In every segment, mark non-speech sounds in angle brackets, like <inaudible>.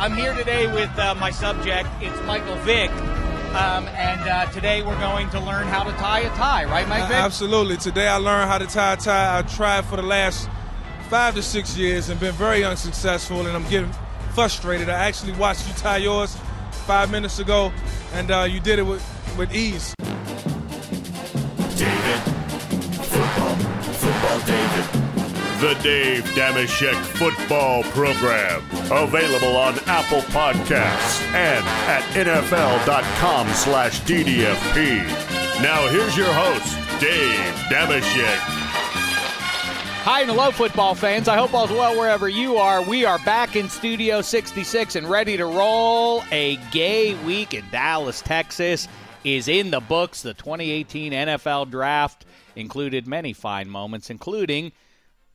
I'm here today with uh, my subject. It's Michael Vick. Um, and uh, today we're going to learn how to tie a tie, right, Mike Vick? Absolutely. Today I learned how to tie a tie. I tried for the last five to six years and been very unsuccessful, and I'm getting frustrated. I actually watched you tie yours five minutes ago, and uh, you did it with, with ease. The Dave Dameshek Football Program. Available on Apple Podcasts and at NFL.com slash DDFP. Now here's your host, Dave Dameshek. Hi and hello, football fans. I hope all's well wherever you are. We are back in Studio 66 and ready to roll. A gay week in Dallas, Texas is in the books. The 2018 NFL Draft included many fine moments, including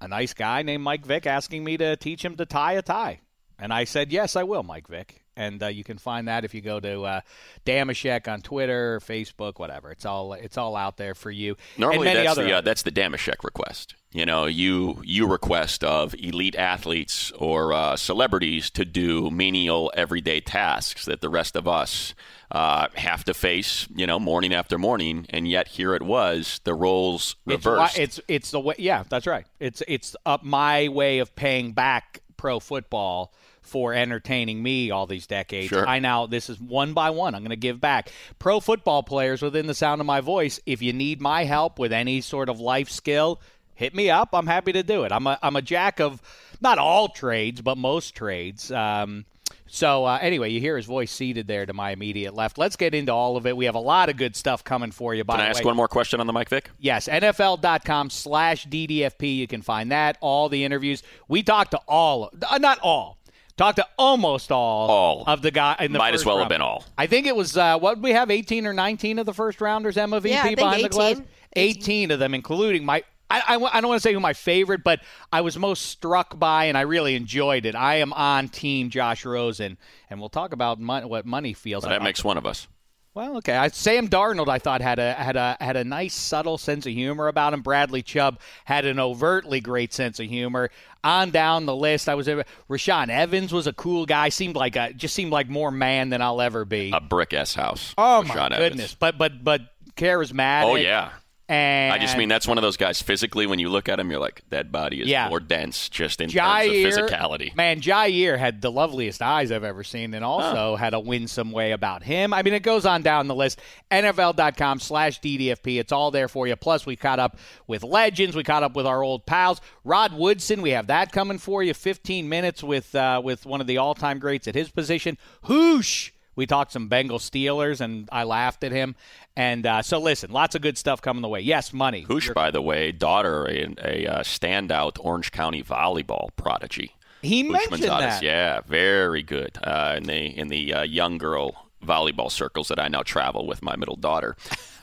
a nice guy named Mike Vick asking me to teach him to tie a tie. And I said, yes, I will, Mike Vick. And uh, you can find that if you go to uh, Dameshek on Twitter, Facebook, whatever. It's all it's all out there for you. Normally, that's other the uh, that's the Dameshek request. You know, you you request of elite athletes or uh, celebrities to do menial everyday tasks that the rest of us uh, have to face. You know, morning after morning, and yet here it was, the roles reversed. why- it's it's the way. Yeah, that's right. It's it's up my way of paying back pro football for entertaining me all these decades. Sure. I now this is one by one. I'm going to give back. Pro football players within the sound of my voice. If you need my help with any sort of life skill, hit me up. I'm happy to do it. I'm a I'm a jack of not all trades, but most trades. Um, so uh, anyway, you hear his voice seated there to my immediate left. Let's get into all of it. We have a lot of good stuff coming for you. By Can I ask way. one more question on the Mike Vick? Yes, NFL.com slash DDFP. You can find that, all the interviews. We talked to all, uh, not all, talked to almost all, All. of the guy in the Might as first well have been all. I think it was, uh, what did we have, 18 or 19 of the first rounders, Emma VP, Yeah, I think behind the glass? 18. 18 of them, including my. I, I, I don't want to say who my favorite, but I was most struck by, and I really enjoyed it. I am on Team Josh Rosen, and we'll talk about mon- what money feels. Like. That makes one of us. well, okay. I, Sam Darnold, I thought had a had a had a nice subtle sense of humor about him. Bradley Chubb had an overtly great sense of humor. On down the list, I was Rashaan Evans was a cool guy. Seemed like a just seemed like more man than I'll ever be. A brick S house. oh Rashaan my Evans. goodness! But but but charismatic. Oh yeah. And I just mean that's one of those guys. Physically, when you look at him, you're like, that body is Yeah. more dense, just in Jaire, terms of physicality. Man, Jaire had the loveliest eyes I've ever seen and also had a winsome way about him. I mean, it goes on down the list. NFL.com slash DDFP. It's all there for you. Plus, we caught up with legends. We caught up with our old pals. Rod Woodson, we have that coming for you. 15 minutes with, uh, with one of the all-time greats at his position. Hoosh! We talked some Bengal Steelers, and I laughed at him. And uh, so, listen, lots of good stuff coming the way. Yes, money. Hoosh, by the way, daughter, a, a uh, standout Orange County volleyball prodigy. He Hoosh mentioned Manzadas, that. Yeah, very good uh, in the in the uh, young girl volleyball circles that I now travel with my middle daughter.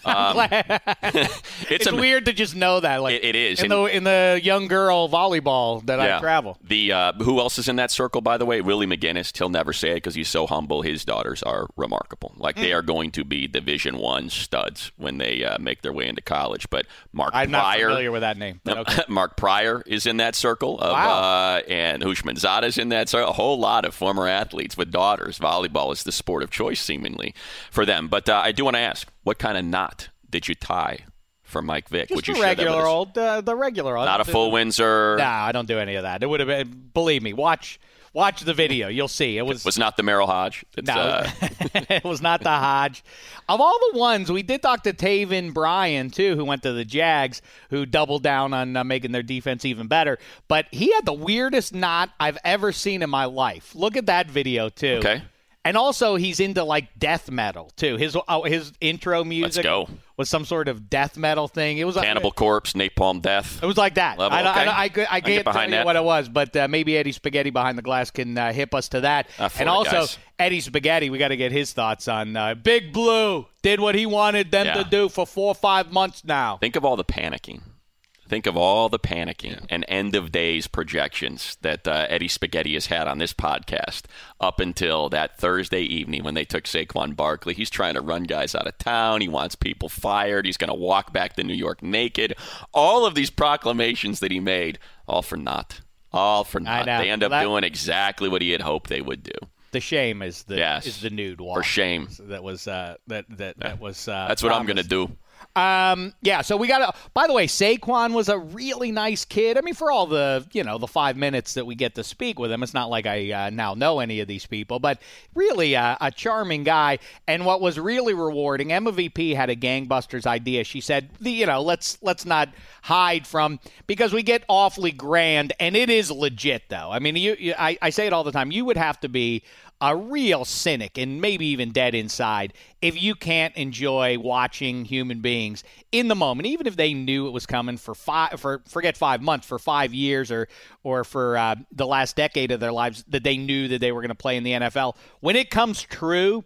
<laughs> Um, <laughs> it's It's a- weird to just know that. Like It- it is. in And- the in the young girl volleyball that I travel. The uh, who else is in that circle, by the way? Willie McGinest. He'll never say it because he's so humble. His daughters are remarkable. Like Hmm. they are going to be Division One studs when they uh, make their way into college. But Mark I'm not Pryor, familiar with that name. Okay. <laughs> Mark Pryor is in that circle of, Wow. uh, and Houshmandzadeh is in that circle. A whole lot of former athletes with daughters. Volleyball is the sport of choice, seemingly, for them. But uh, I do want to ask, what kind of knot did you tie for Mike Vick? Just Would you the share that with regular old, uh, the regular old. Not a full Windsor. No, I don't do any of that. It would have been. Believe me, watch watch the video. You'll see. It was. Was not the Merril Hoge. It's, no, uh, <laughs> it was not the Hoge. Of all the ones, we did talk to Taven Bryan too, who went to the Jags, who doubled down on uh, making their defense even better. But he had the weirdest knot I've ever seen in my life. Look at that video too. Okay. And also, he's into like death metal too. His oh, his intro music was some sort of death metal thing. It was Cannibal Corpse, Napalm Death. It was like that. Level, I, I, okay. I, I, I get can't tell behind you what it was, but uh, maybe Eddie Spaghetti behind the glass can uh, hip us to that. Uh, and also, guys. Eddie Spaghetti, we got to get his thoughts on uh, Big Blue. Did what he wanted them Yeah. to do for four or five months now. Think of all the panicking. Think of all the panicking and end of days projections that uh, Eddie Spaghetti has had on this podcast up until that Thursday evening when they took Saquon Barkley. He's trying to run guys out of town. He wants people fired. He's going to walk back to New York naked. All of these proclamations that he made, all for naught. All for naught. They end up That- doing exactly what he had hoped they would do. The shame is the Yes. is the nude walk. For shame. That was uh, that that that was. Uh, That's what I'm going to do. Um, yeah, so we got to. By the way, Saquon was a really nice kid. I mean, for all the you know the five minutes that we get to speak with him, it's not like I uh, now know any of these people, but really uh, a charming guy. And what was really rewarding, Emma VP had a gangbusters idea. She said, the, you know, let's let's not hide from because we get awfully grand, and it is legit though. I mean, you, you I, I say it all the time. You would have to be a real cynic and maybe even dead inside if you can't enjoy watching human beings in the moment, even if they knew it was coming for five, for forget five months, for five years, or or for uh, the last decade of their lives that they knew that they were going to play in the NFL. When it comes true,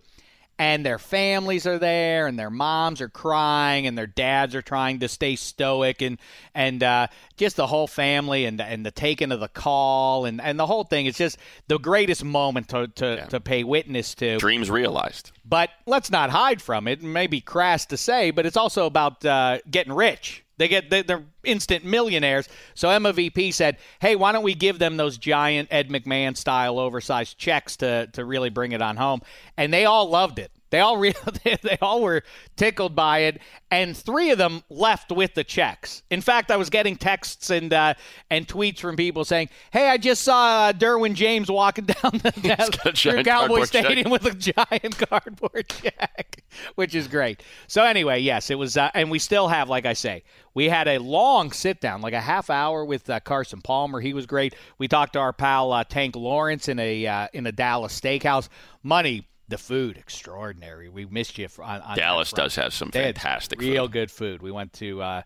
and their families are there and their moms are crying and their dads are trying to stay stoic and and uh, just the whole family and and the taking of the call and, and the whole thing is just the greatest moment to to, to pay witness to Dreams realized. but let's not hide from it. It may be crass to say, but it's also about uh, getting rich. They get they- they're instant millionaires. So Emma VP said, "Hey, why don't we give them those giant Ed McMahon style oversized checks to to really bring it on home?" And they all loved it. They all re- <laughs> they all were tickled by it, and three of them left with the checks. In fact, I was getting texts and uh, and tweets from people saying, "Hey, I just saw uh, Derwin James walking <laughs> down the through <laughs> Cowboy cardboard check. Stadium with a giant cardboard check, which is great. So anyway, yes, it was, uh, and we still have, like I say, we had a long sit down, like a half hour with uh, Carson Palmer. He was great. We talked to our pal uh, Tank Lawrence in a uh, in a Dallas steakhouse. Money, the food extraordinary. We missed you on, on Dallas does have some fantastic real food. good food. We went to. Uh,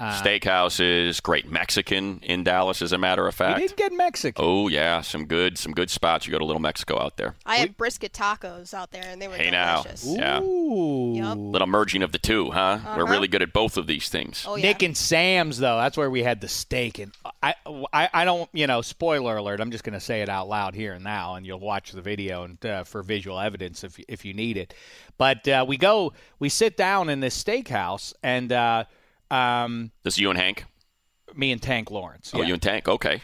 uh, Steakhouses, great Mexican in Dallas, as a matter of fact. we didn't get Mexican. Oh yeah, some good some good spots. You go to Little Mexico out there. I had brisket tacos out there, and they were Hey now. delicious. Yeah. Ooh. Yep. Little merging of the two, huh? We're Uh-huh. really good at both of these things. Oh yeah. Nick and Sam's though, that's where we had the steak, and I, I, I don't, you know, spoiler alert. I'm just going to say it out loud here and now, and you'll watch the video and uh, for visual evidence if if you need it. But uh, we go, we sit down in this steakhouse, and uh, um, This is you and Hank. me and Tank Lawrence. Oh, yeah. you and Tank. Okay.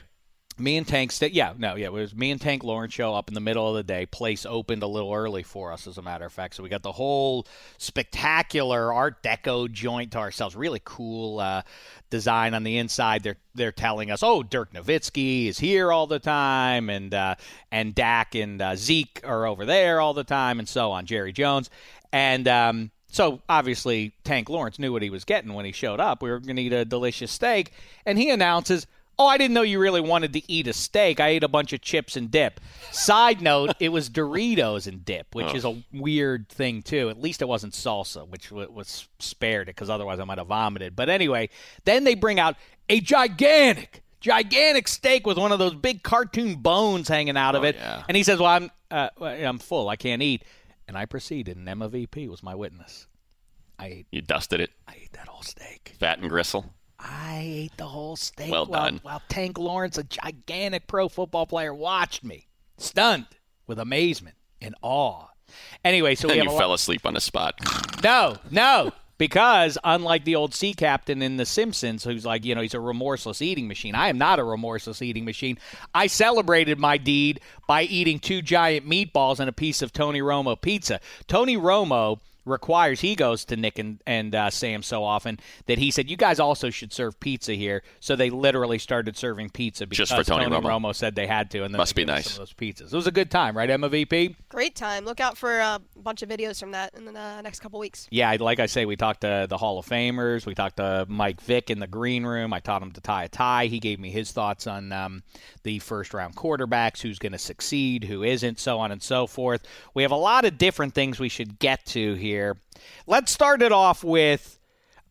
Me and Tank stay. Yeah, no, yeah. It was me and Tank Lawrence show up in the middle of the day. Place opened a little early for us, as a matter of fact. So we got the whole spectacular Art Deco joint to ourselves. Really cool uh, design on the inside. They're they're telling us, oh, Dirk Nowitzki is here all the time, and uh, and Dak and uh, Zeke are over there all the time, and so on. Jerry Jones and. Um, so obviously, Tank Lawrence knew what he was getting when he showed up. We were going to eat a delicious steak, and he announces, "Oh, I didn't know you really wanted to eat a steak. I ate a bunch of chips and dip." Side note: It was Doritos and dip, which is a weird thing too. At least it wasn't salsa, which w- was spared it because otherwise I might have vomited. But anyway, then they bring out a gigantic. Gigantic steak with one of those big cartoon bones hanging out of Oh, it, yeah. and he says, "Well, I'm uh, I'm full. I can't eat." And I proceeded, and Emma VP was my witness. I ate, You dusted it, I ate that whole steak. fat and gristle. I ate the whole steak. Well while, done. While Tank Lawrence, a gigantic pro football player, watched me, stunned with amazement and awe. Anyway, so we And you a lot- fell asleep on the spot. <sighs> no, no. Because unlike the old sea captain in The Simpsons, who's like, you know, he's a remorseless eating machine, I am not a remorseless eating machine. I celebrated my deed by eating two giant meatballs and a piece of Tony Romo pizza. Tony Romo requires he goes to Nick and, and uh, Sam so often that he said you guys also should serve pizza here. So they literally started serving pizza because Just for Tony Romo. Romo said they had to, and then Must they be nice. Some of those pizzas. It was a good time, right, Emma VP? Great time. Look out for a bunch of videos from that in the uh, next couple weeks. Yeah, like I say, we talked to the Hall of Famers. We talked to Mike Vick in the green room. I taught him to tie a tie. He gave me his thoughts on um, the first round quarterbacks, who's going to succeed, who isn't, so on and so forth. We have a lot of different things we should get to here. Let's start it off with.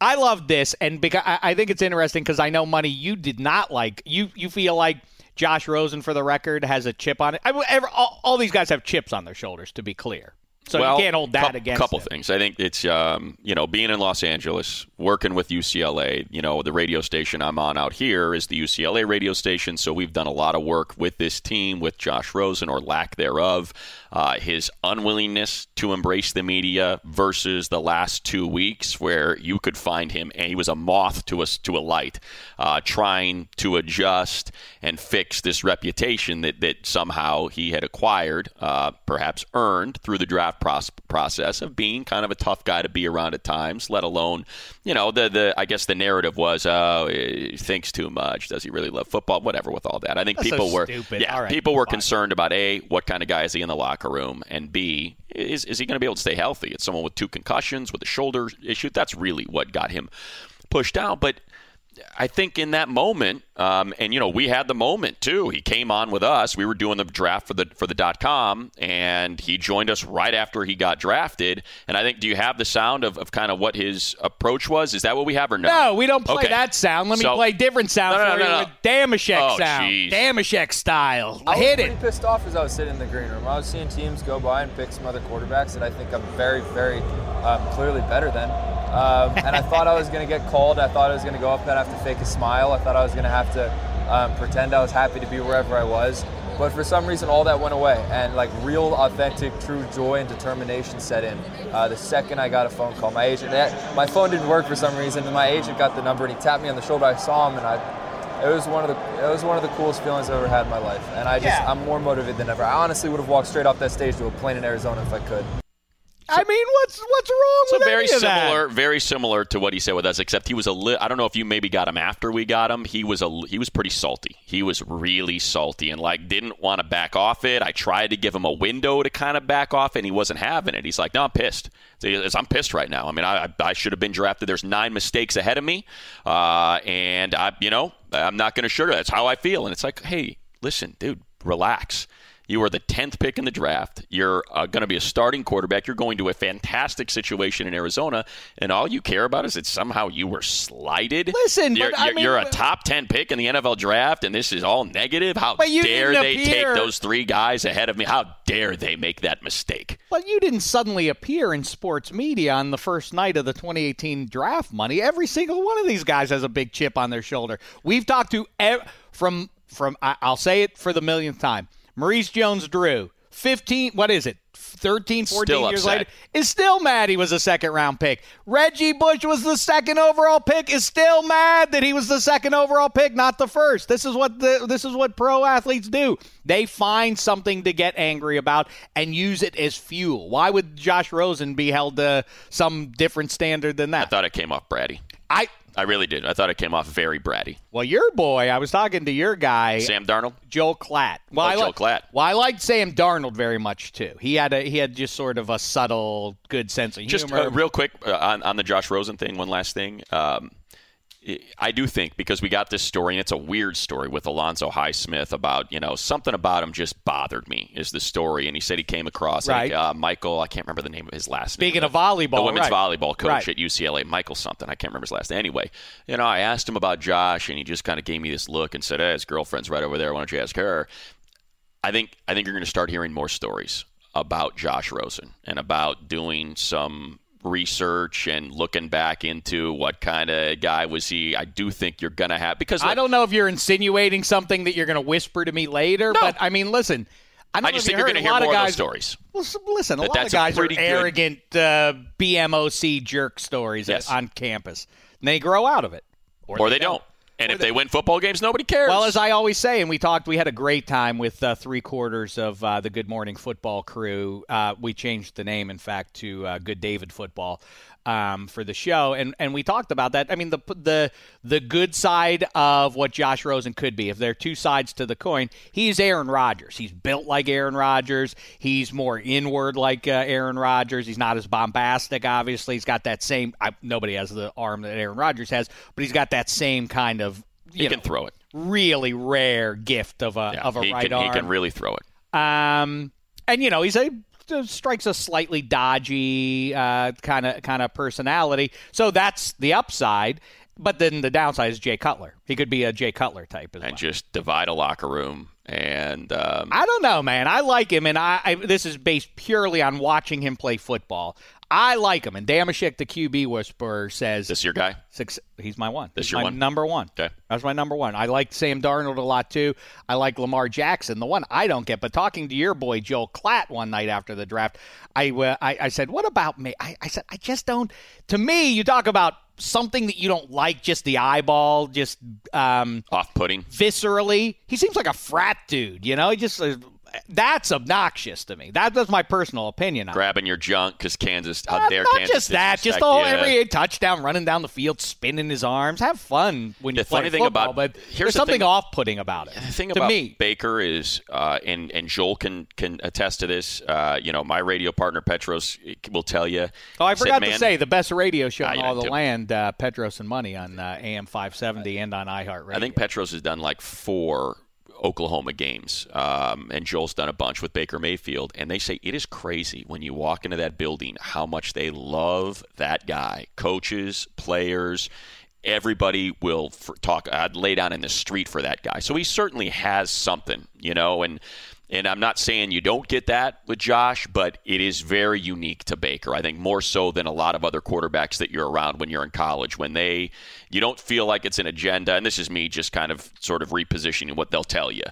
I love this, and because I think it's interesting because I know money you did not like. You you feel like Josh Rosen, for the record, has a chip on it. I, ever, all, all these guys have chips on their shoulders, to be clear. So well, you can't hold that cou- against. couple him. things. I think it's um, you know being in Los Angeles, working with UCLA. You know the radio station I'm on out here is the UCLA radio station. So we've done a lot of work with this team, with Josh Rosen or lack thereof. Uh, his unwillingness to embrace the media versus the last two weeks, where you could find him, and he was a moth to a to a light, uh, trying to adjust and fix this reputation that that somehow he had acquired, uh, perhaps earned through the draft pros- process of being kind of a tough guy to be around at times. Let alone, you know, the the I guess the narrative was, oh, he thinks too much. Does he really love football? Whatever with all that. I think That's so people were stupid. yeah, right, people were fine. concerned about a what kind of guy is he in the locker room, and b is is he going to be able to stay healthy? It's someone with two concussions with a shoulder issue. That's really what got him pushed out, but. I think in that moment, um, and you know, we had the moment too. He came on with us. We were doing the draft for the for the dot com, and he joined us right after he got drafted. And I think, do you have the sound of, of kind of what his approach was? Is that what we have or no? No, we don't play Okay. that sound. Let me So- play different sound No, no, for no, you no. Dameshek Oh, sound. jeez. Dameshek style. I was Hit pretty it. pissed off as I was sitting in the green room. I was seeing teams go by and pick some other quarterbacks that I think I'm very, very um, clearly better than. Um, and I thought I was going to get called. I thought I was going to go up and have to fake a smile. I thought I was going to have to um, pretend I was happy to be wherever I was. But for some reason, all that went away, and like real, authentic, true joy and determination set in. Uh, the second I got a phone call, my agent, that, my phone didn't work for some reason, and my agent got the number and he tapped me on the shoulder. I saw him, and I, it was one of the, it was one of the coolest feelings I've ever had in my life. And I just, Yeah. I'm more motivated than ever. I honestly would have walked straight off that stage to a plane in Arizona if I could. I mean, what's what's wrong So with very any of that? similar, very similar to what he said with us, except he was a li- I don't know if you maybe got him after we got him. He was a he was pretty salty. He was really salty and like didn't want to back off it. I tried to give him a window to kind of back off, and he wasn't having it. He's like, "No, I'm pissed. So he goes, I'm pissed right now. I mean, I I should have been drafted. There's nine mistakes ahead of me, uh, and I you know I'm not going to sugar. That's how I feel. And it's like, hey, listen, dude, relax. You are the 10th pick in the draft. You're uh, going to be a starting quarterback. You're going to a fantastic situation in Arizona, and all you care about is that somehow you were slighted. Listen, you're, but I you're, mean- you're a top 10 pick in the NFL draft, and this is all negative. How dare they appear- take those three guys ahead of me? How dare they make that mistake? But you didn't suddenly appear in sports media on the first night of the 2018 draft money. Every single one of these guys has a big chip on their shoulder. We've talked to ev- from from I- I'll say it for the millionth time. Maurice Jones-Drew, 15 what is it? 13, 14 Still years later is still mad he was a second round pick. Reggie Bush was the second overall pick is still mad that he was the second overall pick, not the first. This is what the this is what pro athletes do. They find something to get angry about and use it as fuel. Why would Josh Rosen be held to some different standard than that I thought it came off bratty. I I really did. I thought it came off very bratty. well, your boy, I was talking to your guy, Sam Darnold? Joel Klatt. Well, Oh, I Joel like- Klatt. Well, I liked Sam Darnold very much too. He had a he had just sort of a subtle, good sense of humor. Just uh, real quick uh, on, on the Josh Rosen thing, one last thing. Um, I do think because we got this story, and it's a weird story with Alonzo Highsmith about, you know, something about him just bothered me, is the story. And he said he came across, Right. uh, Michael, I can't remember the name of his last name. Speaking of volleyball, the women's right. volleyball coach Right. at UCLA, Michael something. I can't remember his last name. Anyway, you know, I asked him about Josh, and he just kind of gave me this look and said, hey, his girlfriend's right over there. Why don't you ask her? I think I think you're going to start hearing more stories about Josh Rosen and about doing some research and looking back into what kind of guy was he. I do think you're going to have because I don't know if you're insinuating something that you're going to whisper to me later, No. but I mean, listen. I, don't I just think you you're going to a hear lot more of of those stories. Well, listen, a That lot of guys are arrogant uh, BMOC jerk stories Yes. on campus. And they grow out of it, Or they don't. And if they win football games, nobody cares. Well, as I always say, and we talked, we had a great time with uh, three quarters of uh, the Good Morning Football crew. Uh, we changed the name, in fact, to uh, Good David Football um, for the show, and and we talked about that. I mean, the the the good side of what Josh Rosen could be. If there are two sides to the coin, he's Aaron Rodgers. He's built like Aaron Rodgers. He's more inward like uh, Aaron Rodgers. He's not as bombastic. Obviously, he's got that same. I, nobody has the arm that Aaron Rodgers has, but he's got that same kind of. You he know, can throw it. Really rare gift of a Yeah, of a he right can, arm. He can really throw it. Um, and you know he's a Uh, strikes a slightly dodgy kind of kind of personality. So that's the upside. But then the downside is Jay Cutler. He could be a Jay Cutler type as and well. just divide a locker room. And um, I don't know, man. I like him, and I, I this is based purely on watching him play football. I like him, and Dameshek, the QB whisperer, says this your guy? Six, he's my one. This He's your my one? number one. Okay. That's my number one. I like Sam Darnold a lot too. I like Lamar Jackson. The one I don't get, but talking to your boy Joel Klatt one night after the draft, I uh, I, I said, "What about me?" I, I said, "I just don't." To me, you talk about something that you don't like, just the eyeball, just um, Off-putting. viscerally. He seems like a frat dude. You know, he just. Uh, that's obnoxious to me. That, that's my personal opinion. on it. Grabbing your junk because Kansas. How Uh, dare not Kansas just that, just the whole you. every touchdown, running down the field, spinning his arms. Have fun when you The play funny thing football, about- but here's there's the something thing- off-putting about it. The thing about me, Baker is, uh, and and Joel can can attest to this. Uh, you know, my radio partner Petros will tell you. oh, I said, forgot to say the best radio show in all the land, uh, Petros and Money on uh, AM 570 and on iHeartRadio. I think Petros has done like four Oklahoma games, um, and Joel's done a bunch with Baker Mayfield. And they say it is crazy when you walk into that building how much they love that guy. Coaches, players, everybody will f talk. I'd lay down in the street for that guy. So he certainly has something, you know. And and I'm not saying you don't get that with Josh, but it is very unique to Baker. I think more so than a lot of other quarterbacks that you're around when you're in college. When they, you don't feel like it's an agenda. And this is me just kind of sort of repositioning what they'll tell you.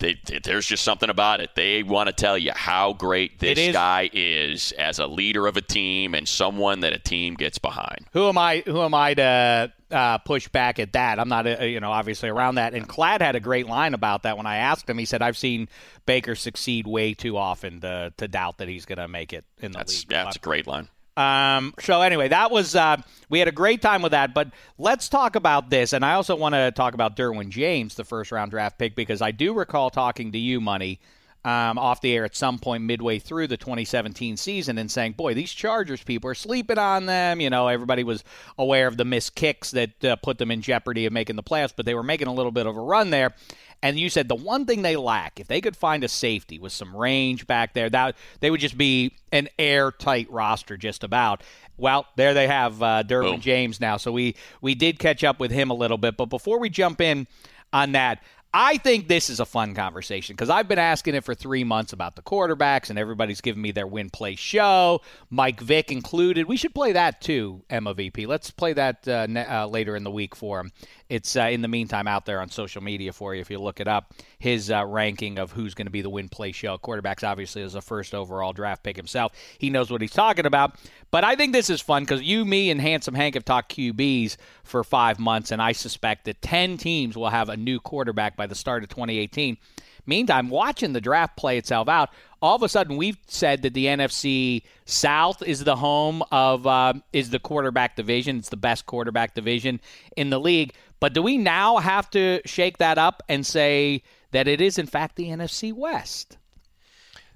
They, there's just something about it. They want to tell you how great this is- guy is as a leader of a team and someone that a team gets behind. Who am I? Who am I to uh, push back at that? I'm not, uh, you know, obviously around that. And Klatt had a great line about that when I asked him. He said, "I've seen Baker succeed way too often to, to doubt that he's going to make it in the That's league." yeah, that's a great line. Um, so anyway, that was uh, we had a great time with that. But let's talk about this, and I also want to talk about Derwin James, the first round draft pick, because I do recall talking to you, Money, um, off the air at some point midway through the 2017 season, and saying, "Boy, these Chargers people are sleeping on them." You know, everybody was aware of the missed kicks that uh, put them in jeopardy of making the playoffs, but they were making a little bit of a run there. And you said the one thing they lack, if they could find a safety with some range back there, that they would just be an airtight roster, just about. Well, there they have uh, Derwin. James now. So we we did catch up with him a little bit, but before we jump in on that. I think this is a fun conversation because I've been asking it for three months about the quarterbacks, and everybody's giving me their win play show, Mike Vick included. We should play that too, Emma VP. Let's play that uh, ne- uh, later in the week for him. It's uh, in the meantime out there on social media for you if you look it up. His uh, ranking of who's going to be the win play show. Quarterbacks obviously is a first overall draft pick himself. He knows what he's talking about. But I think this is fun because you, me, and Handsome Hank have talked QBs for five months, and I suspect that 10 teams will have a new quarterback by the start of 2018. Meantime, watching the draft play itself out, all of a sudden we've said that the NFC South is the home of uh, is the quarterback division. It's the best quarterback division in the league. But do we now have to shake that up and say that it is in fact the NFC West?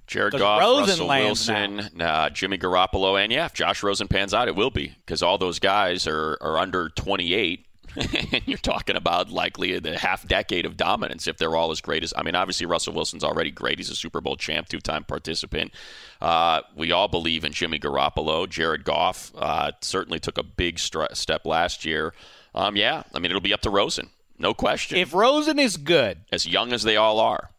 Jared Goff, Rosen Russell Wilson, uh, Jimmy Garoppolo, and yeah, if Josh Rosen pans out, it will be because all those guys are, are under 28. <laughs> and you're talking about likely the half decade of dominance if they're all as great as. I mean, obviously Russell Wilson's already great. He's a Super Bowl champ, two-time participant. Uh, we all believe in Jimmy Garoppolo. Jared Goff uh, certainly took a big str- step last year. Um, yeah, I mean it'll be up to Rosen, no question. If Rosen is good, as young as they all are,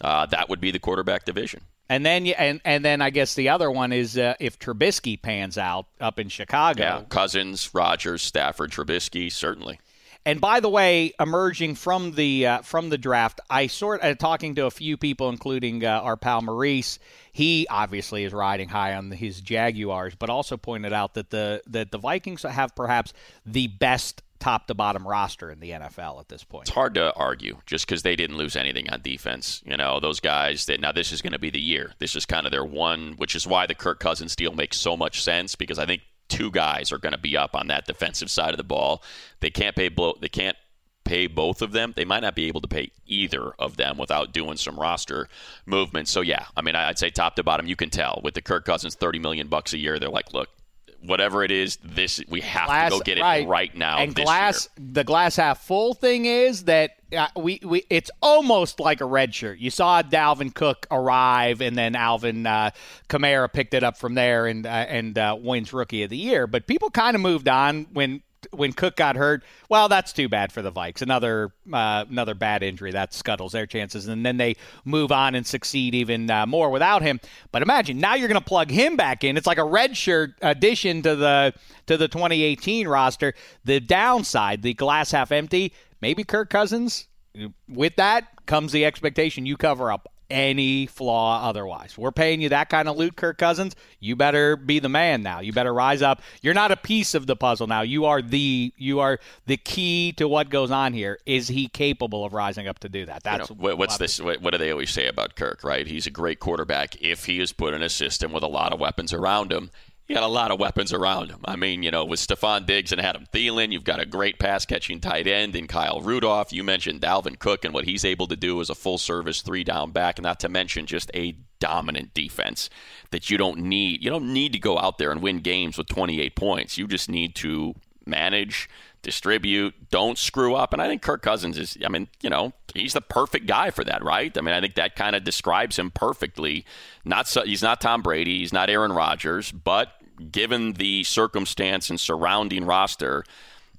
uh, that would be the quarterback division. and then and and then I guess the other one is uh, if Trubisky pans out up in Chicago. Yeah, Cousins, Rodgers, Stafford, Trubisky, certainly. And by the way, emerging from the uh, from the draft, I sort uh, talking to a few people, including uh, our pal Maurice. He obviously is riding high on his Jaguars, but also pointed out that the that the Vikings have perhaps the best top to bottom roster in the NFL at this point. It's hard to argue just because they didn't lose anything on defense. You know, those guys that now this is going to be the year. This is kind of their one, which is why the Kirk Cousins deal makes so much sense because I think two guys are going to be up on that defensive side of the ball. They can't pay blow. They can't pay both of them. They might not be able to pay either of them without doing some roster movement. So yeah, I mean, I'd say top to bottom, you can tell with the Kirk Cousins thirty million bucks a year. They're like, look, whatever it is, this we have glass, to go get right. it right now. And glass, year. the glass half full thing is that uh, we, we it's almost like a red shirt. You saw Dalvin Cook arrive, and then Alvin uh, Kamara picked it up from there and uh, and uh, wins Rookie of the Year. But people kind of moved on when when Cook got hurt, well, that's too bad for the Vikes. Another uh, another bad injury that scuttles their chances, and then they move on and succeed even uh, more without him. But imagine now you're going to plug him back in. It's like a redshirt addition to the to the 2018 roster. The downside, the glass half empty. Maybe Kirk Cousins. With that comes the expectation you cover up any flaw otherwise. We're paying you that kind of loot, Kirk Cousins. You better be the man now. You better rise up. You're not a piece of the puzzle now. You are the you are the key to what goes on here. Is he capable of rising up to do that? That's you know, what's this. What do they always say about Kirk? Right? He's a great quarterback if he is put in a system with a lot of weapons around him he got a lot of weapons around him. I mean, you know, with Stefon Diggs and Adam Thielen, you've got a great pass catching tight end in Kyle Rudolph. You mentioned Dalvin Cook and what he's able to do as a full service three down back, not to mention just a dominant defense that you don't need. You don't need to go out there and win games with 28 points. You just need to manage, distribute, don't screw up. And I think Kirk Cousins is, I mean, you know, he's the perfect guy for that, right? I mean, I think that kind of describes him perfectly. Not so, he's not Tom Brady, he's not Aaron Rodgers, but given the circumstance and surrounding roster,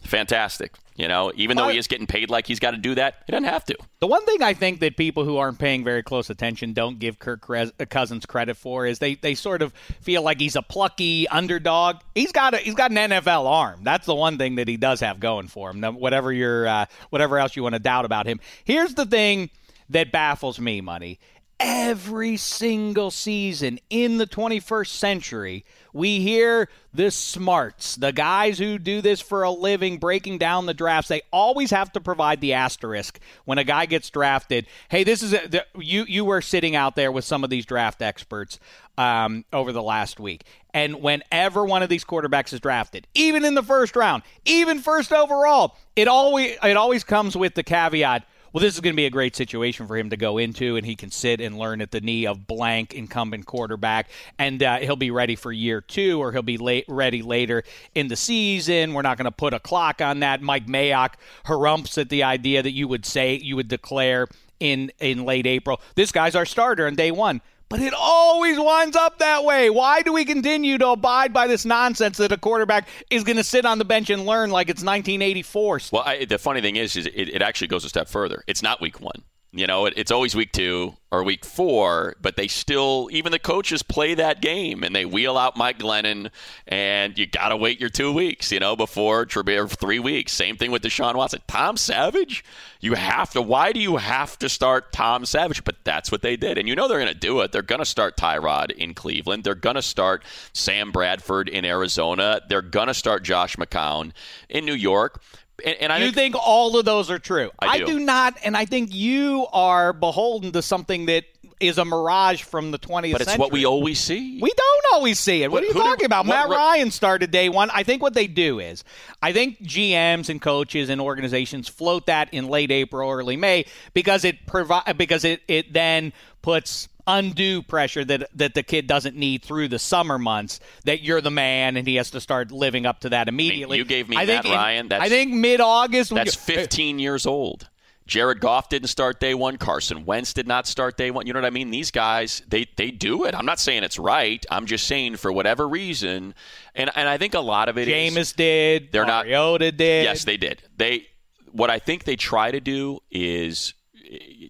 fantastic. You know, even though he is getting paid like he's got to do that, he doesn't have to. The one thing I think that people who aren't paying very close attention don't give Kirk uh, Cousins credit for is they, they sort of feel like he's a plucky underdog. He's got a, he's got an NFL arm. That's the one thing that he does have going for him. Whatever your uh, whatever else you want to doubt about him. Here's the thing that baffles me, money every single season in the 21st century, we hear the smarts, the guys who do this for a living, breaking down the drafts. They always have to provide the asterisk when a guy gets drafted. Hey, this is a, the, you. You were sitting out there with some of these draft experts um, over the last week, and whenever one of these quarterbacks is drafted, even in the first round, even first overall, it always it always comes with the caveat well, this is going to be a great situation for him to go into, and he can sit and learn at the knee of blank incumbent quarterback, and uh, he'll be ready for year two, or he'll be late, ready later in the season. We're not going to put a clock on that. Mike Mayock harumps at the idea that you would say you would declare in in late April. This guy's our starter on day one. But it always winds up that way. Why do we continue to abide by this nonsense that a quarterback is going to sit on the bench and learn like it's 1984? Well, I, the funny thing is, is it, it actually goes a step further. It's not week one. You know, it, it's always week two or week four, but they still, even the coaches play that game and they wheel out Mike Glennon, and you got to wait your two weeks, you know, before Trubisky, three weeks. Same thing with Deshaun Watson. Tom Savage, you have to, why do you have to start Tom Savage? But that's what they did. And you know they're going to do it. They're going to start Tyrod in Cleveland. They're going to start Sam Bradford in Arizona. They're going to start Josh McCown in New York. And, and I you think, think, all of those are true. I do. I do not, and I think you are beholden to something that is a mirage from the 20th But it's century. what we always see. We don't always see it. What, what are you talking do, about? Matt Ryan started day one. I think what they do is, I think GMs and coaches and organizations float that in late April, early May because it provi- because it, it then puts undue pressure that that the kid doesn't need through the summer months. That you're the man, and he has to start living up to that immediately. I mean, you gave me I Matt Ryan. That's, I think mid August. That's 15 years old. Jared Goff didn't start day one. Carson Wentz did not start day one. You know what I mean? These guys, they they do it. I'm not saying it's right. I'm just saying for whatever reason, and and I think a lot of it Jameis is, did. They're Mariota not. did. Yes, they did. They what I think they try to do is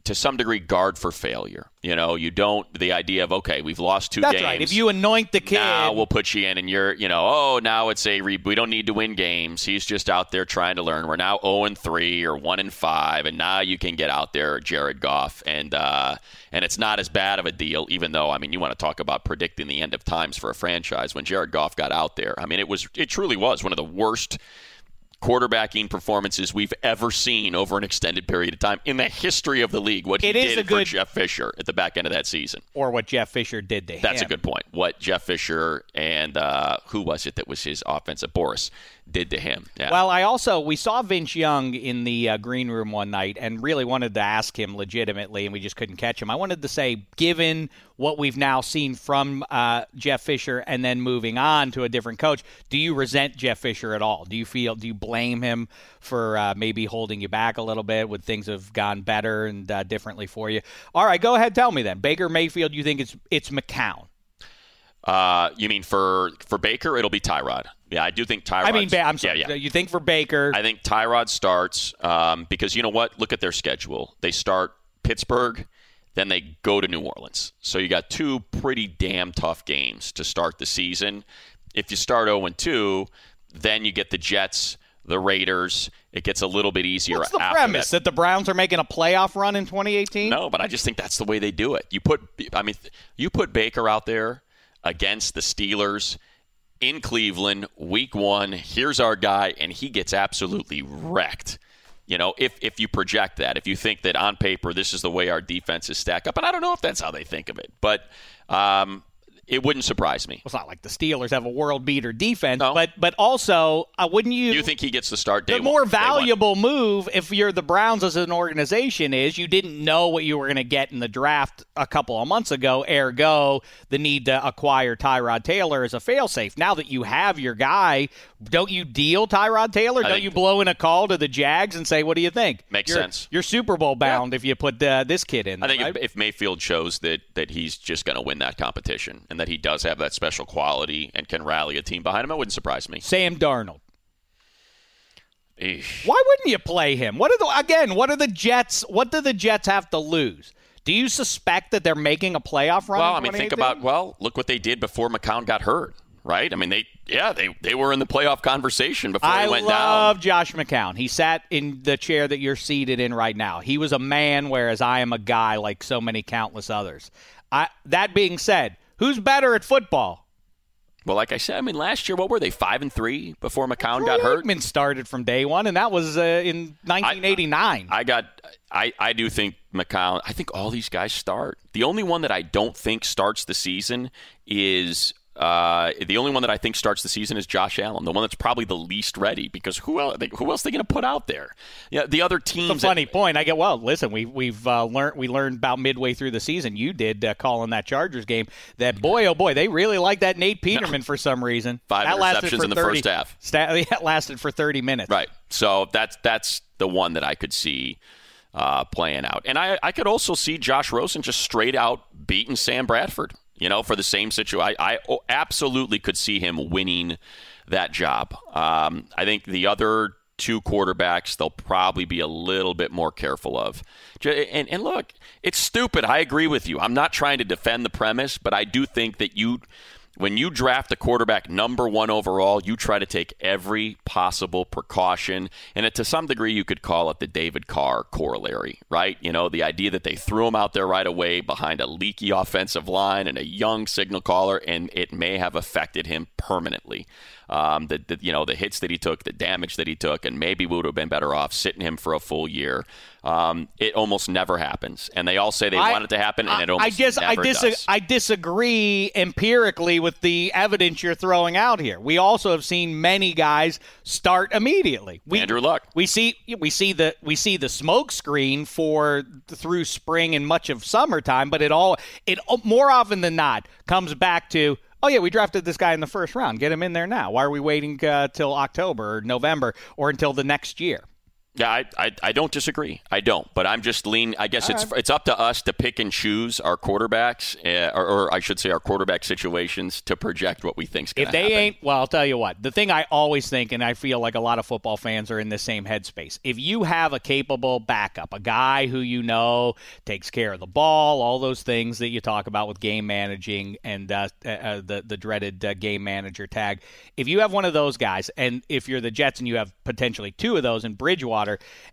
to some degree guard for failure. You know, you don't the idea of okay, we've lost two That's games. right. If you anoint the kid, now we'll put you in, and you're, you know, oh, now it's a re- we don't need to win games. He's just out there trying to learn. We're now zero oh and three or one and five, and now you can get out there, Jared Goff, and uh, and it's not as bad of a deal. Even though, I mean, you want to talk about predicting the end of times for a franchise when Jared Goff got out there. I mean, it was it truly was one of the worst quarterbacking performances we've ever seen over an extended period of time in the history of the league. What he It is did a for good- Jeff Fisher at the back end of that season. or what Jeff Fisher did to him. That's a good point. What Jeff Fisher and uh, who was it that was his offensive Boras did to him. Yeah. Well, I also we saw Vince Young in the uh, green room one night, and really wanted to ask him legitimately, and we just couldn't catch him. I wanted to say, given what we've now seen from uh, Jeff Fisher, and then moving on to a different coach, do you resent Jeff Fisher at all? Do you feel? Do you blame him for uh, maybe holding you back a little bit? Would things have gone better and uh, differently for you? All right, go ahead, tell me then. Baker Mayfield, you think it's it's McCown? uh, you mean for for Baker, it'll be Tyrod. Yeah, I do think Tyrod. I mean, Ba- I'm sorry. Yeah, yeah. You think for Baker? I think Tyrod starts um, because you know what? Look at their schedule. They start Pittsburgh, then they go to New Orleans. So you got two pretty damn tough games to start the season. If you start 0 2, then you get the Jets, the Raiders. It gets a little bit easier What's the after premise that. that the Browns are making a playoff run in 2018? No, but I just think that's the way they do it. You put, I mean, you put Baker out there against the Steelers in Cleveland, week one. Here's our guy, and he gets absolutely wrecked. You know, if if you project that, if you think that on paper this is the way our defenses stack up, and I don't know if that's how they think of it, but um, it wouldn't surprise me. Well, It's not like the Steelers have a world beater defense, No. but but also uh, wouldn't you? You think he gets the start the more one. valuable move if you're the Browns as an organization is you didn't know what you were going to get in the draft a couple of months ago. Ergo, the need to acquire Tyrod Taylor as a failsafe. Now that you have your guy, don't you deal Tyrod Taylor? don't you blow in a call to the Jags and say, "What do you think?" Makes You're- sense. You're Super Bowl bound if you put uh, this kid in. I think right? if, if Mayfield shows that that he's just going to win that competition and that he does have that special quality and can rally a team behind him, it wouldn't surprise me. Sam Darnold. Eesh. Why wouldn't you play him? What are the again? What are the Jets? What do the Jets have to lose? Do you suspect that they're making a playoff run? Well, I mean, think about well, look what they did before McCown got hurt, right? I mean, they yeah, they they were in the playoff conversation before I he went down. I love. Josh McCown. He sat in the chair that you're seated in right now. He was a man, whereas I am a guy like so many countless others. I, that being said, who's better at football? Well, like I said, I mean, last year what were they five and three before McCown got hurt? Aikman started from day one, and that was uh, in 1989. I got I, I do think McCown I think all these guys start. The only one that I don't think starts the season is uh, the only one that I think starts the season is Josh Allen, the one that's probably the least ready because who else who else are they going to put out there? Yeah, the other teams. It's a funny point. I get well. Listen, we we've uh, learned we learned about midway through the season. You did uh, calling that Chargers game. That boy, oh boy, they really like that Nate Peterman for some reason. Five that interceptions in the 30 first half. That <laughs> lasted for thirty minutes. Right. So that's that's the one that I could see uh, playing out, and I I could also see Josh Rosen just straight out beating Sam Bradford. You know, for the same situation, I, I absolutely could see him winning that job. Um, I think the other two quarterbacks they'll probably be a little bit more careful of. And, and look, it's stupid. I agree with you. I'm not trying to defend the premise, but I do think that you when you draft a quarterback number one overall, you try to take every possible precaution. And it, to some degree, you could call it the David Carr corollary, right? You know, the idea that they threw him out there right away behind a leaky offensive line and a young signal caller, and it may have affected him permanently. Um, the, the you know the hits that he took, the damage that he took, and maybe we would have been better off sitting him for a full year. Um, it almost never happens, and they all say they I- want it to happen, and it I- almost I guess I, never dis- does. I disagree empirically with the evidence you're throwing out here. We also have seen many guys start immediately. We, Andrew Luck. We see we see the we see the smoke screen for through spring and much of summertime, but it all it more often than not comes back to oh yeah, we drafted this guy in the first round. Get him in there now. Why are we waiting uh, till October or November or until the next year? Yeah, I, I, I don't disagree. I don't, but I'm just lean. I guess it's it's up to us to pick and choose our quarterbacks, uh, or, or I should say, our quarterback situations to project what we think's going to happen. If they ain't, well, I'll tell you what. The thing I always think, and I feel like a lot of football fans are in the same headspace. If you have a capable backup, a guy who you know takes care of the ball, all those things that you talk about with game managing and uh, uh, the the dreaded uh, game manager tag. If you have one of those guys, and if you're the Jets and you have potentially two of those in Bridgewater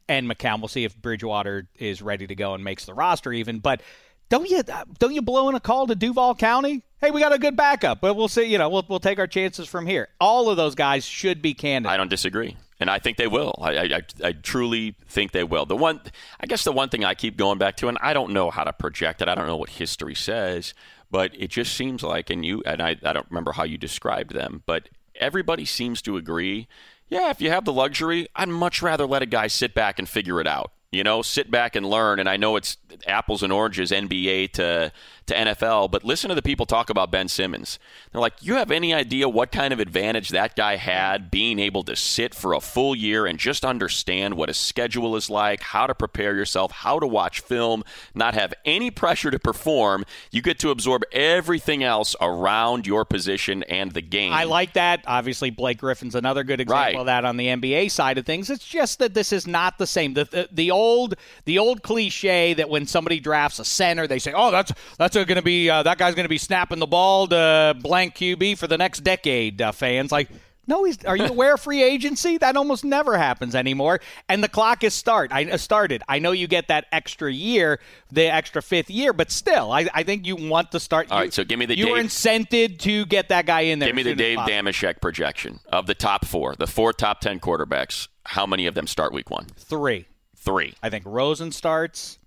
and McCown, we'll see if Bridgewater is ready to go and makes the roster even, but. Don't you don't you blow in a call to Duval County? Hey, we got a good backup, but we'll see. You know, we'll we'll take our chances from here. All of those guys should be candidates. I don't disagree. and I think they will. I, I, I truly think they will. The one, I guess, the one thing I keep going back to, and I don't know how to project it. I don't know what history says, but it just seems like, and you, and I, I don't remember how you described them, but everybody seems to agree. Yeah, if you have the luxury, I'd much rather let a guy sit back and figure it out you know, sit back and learn. And I know it's apples and oranges, NBA to to NFL, but listen to the people talk about Ben Simmons. They're like, you have any idea what kind of advantage that guy had being able to sit for a full year and just understand what a schedule is like, how to prepare yourself, how to watch film, not have any pressure to perform. You get to absorb everything else around your position and the game. I like that. Obviously, Blake Griffin's another good example right. of that on the NBA side of things. It's just that this is not the same. The, the, the old the old cliche that when somebody drafts a center, they say, "Oh, that's that's going to be uh, that guy's going to be snapping the ball to blank QB for the next decade." Uh, fans like. No, he's. Are you aware of free agency? That almost never happens anymore. And the clock is start. I uh, started. I know you get that extra year, the extra fifth year, but still, I, I think you want to start. All you, right, so give me the. You Dave, are incented to get that guy in there. Give me the Dave Dameshek projection of the top four, the four top ten quarterbacks. How many of them start week one? Three. Three. I think Rosen starts.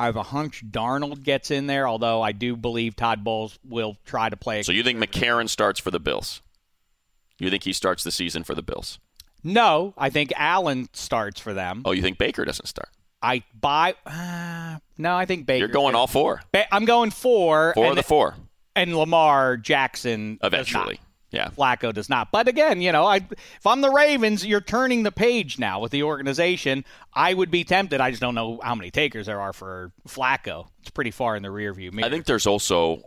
I have a hunch Darnold gets in there, although I do believe Todd Bowles will try to play. So you think McCarron starts for the Bills? You think he starts the season for the Bills? No, I think Allen starts for them. Oh, you think Baker doesn't start? I buy. Uh, no, I think Baker. You're going all four. I'm going four. Four of the four. And Lamar Jackson eventually. Yeah. Flacco does not. But again, you know, I, if I'm the Ravens, you're turning the page now with the organization. I would be tempted. I just don't know how many takers there are for Flacco. It's pretty far in the rear view mirror. I think there's also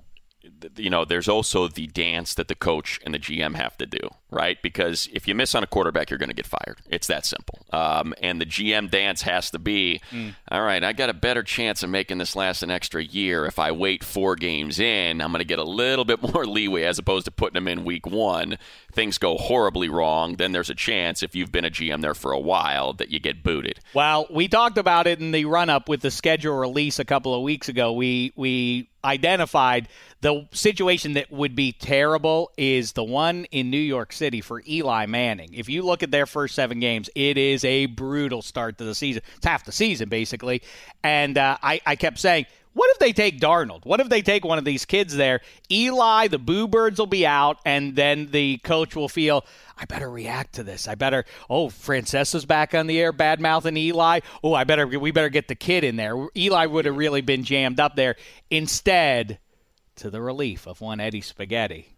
you know, there's also the dance that the coach and the GM have to do, right? Because if you miss on a quarterback, you're going to get fired. It's that simple. Um, and the GM dance has to be, mm. all right, I got a better chance of making this last an extra year if I wait four games in. I'm going to get a little bit <laughs> more leeway as opposed to putting them in week one. Things go horribly wrong, then there's a chance if you've been a GM there for a while that you get booted. Well, we talked about it in the run up with the schedule release a couple of weeks ago. We we identified the situation that would be terrible is the one in New York City for Eli Manning. If you look at their first seven games, it is a brutal start to the season. It's half the season, basically. And uh, I, I kept saying, what if they take Darnold? What if they take one of these kids there? Eli, the Boo Birds will be out, and then the coach will feel, I better react to this. I better, oh, Francesa's back on the air, bad mouthing Eli. Oh, I better, we better get the kid in there. Eli would have really been jammed up there. Instead, to the relief of one Eddie Spaghetti.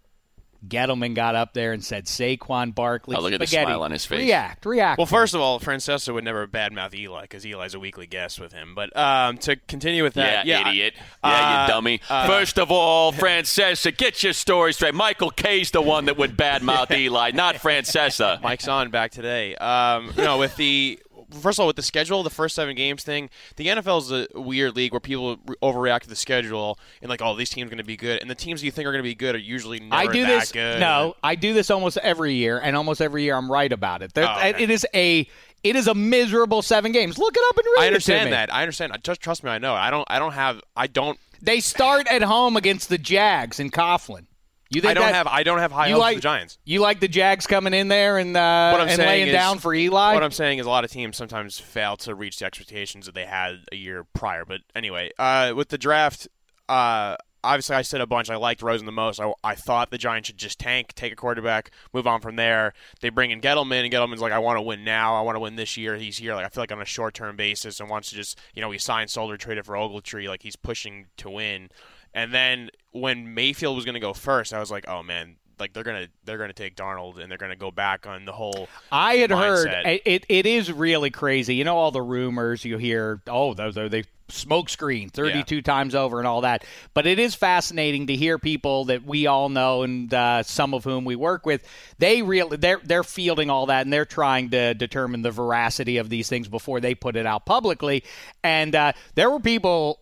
Gettleman got up there and said Saquon Barkley. Oh, look Spaghetti. at the smile on his face. React, react. Well, first of all, Francesa would never badmouth Eli because Eli's a weekly guest with him. But um, to continue with that, yeah, yeah idiot, I, yeah, uh, you dummy. Uh, first of all, Francesa, get your story straight. Michael Kay's the one that would badmouth <laughs> Eli, not Francesa. Mike's on back today. Um, no, with the first of all, with the schedule, the first seven games thing, the NFL is a weird league where people overreact to the schedule and like, oh, these teams are going to be good, and the teams you think are going to be good are usually never I do that this, good. No, I do this almost every year, and almost every year I'm right about it. There, oh, okay. It is a it is a miserable seven games. Look it up and read I understand that. I understand. Just trust me. I know. I don't. I don't have. I don't. They start at home against the Jags in Coughlin. You think I don't have I don't have high hopes like, for the Giants. You like the Jags coming in there and uh, and laying is, down for Eli? What I'm saying is a lot of teams sometimes fail to reach the expectations that they had a year prior. But anyway, uh, with the draft, uh, obviously I said a bunch. I liked Rosen the most. I, I, thought the Giants should just tank, take a quarterback, move on from there. They bring in Gettleman, and Gettleman's like, I want to win now. I want to win this year. He's here. Like I feel like on a short term basis, and wants to just you know he signed, sold, or traded for Ogletree. Like he's pushing to win. And then when Mayfield was going to go first, I was like, oh man, like they're gonna they're gonna take Darnold and they're gonna go back on the whole. I had mindset. heard it. It is really crazy. You know all the rumors you hear. Oh, those are they smoke screen 32 yeah. times over and all that. But it is fascinating to hear people that we all know and uh, some of whom we work with. They really they're they're fielding all that and they're trying to determine the veracity of these things before they put it out publicly. And uh, there were people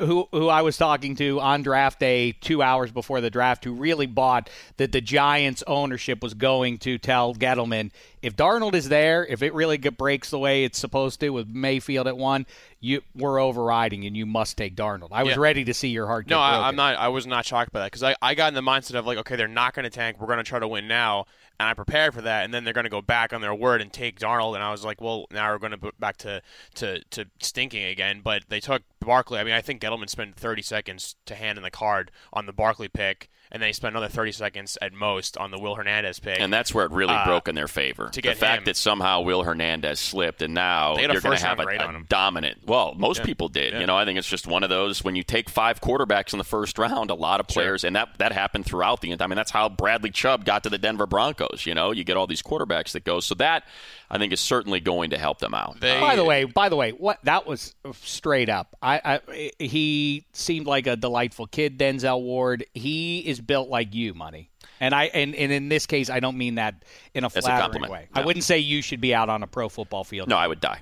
who who I was talking to on draft day 2 hours before the draft who really bought that the Giants ownership was going to tell Gettleman if Darnold is there, if it really breaks the way it's supposed to with Mayfield at 1, you we're overriding and you must take Darnold. I was Yeah. ready to see your heart. No, I. I'm not. I was not shocked by that because I, I got in the mindset of like, okay, they're not going to tank. We're going to try to win now, and I prepared for that. And then they're going to go back on their word and take Darnold. And I was like, well, now we're going to back to, to to stinking again. But they took Barkley. I mean, I think Gettleman spent 30 seconds to hand in the card on the Barkley pick, and then he spent another 30 seconds at most on the Will Hernandez pick. And that's where it really Uh, broke in their favor. to the fact him. that somehow Will Hernandez slipped, and now you're going to have a, a dominant. Well, most Yeah. people did. Yeah. You know, I think it's just one of those when you take five quarterbacks in the first round. A lot of Sure. players, and that that happened throughout the. I mean, that's how Bradley Chubb got to the Denver Broncos. You know, you get all these quarterbacks that go. So that I think is certainly going to help them out. They- By the way, by the way, what that was straight up. I, I he seemed like a delightful kid, Denzel Ward. He is built like you, money. And I and, and in this case, I don't mean that in a As a flattering way. No. I wouldn't say you should be out on a pro football field. no, I would die.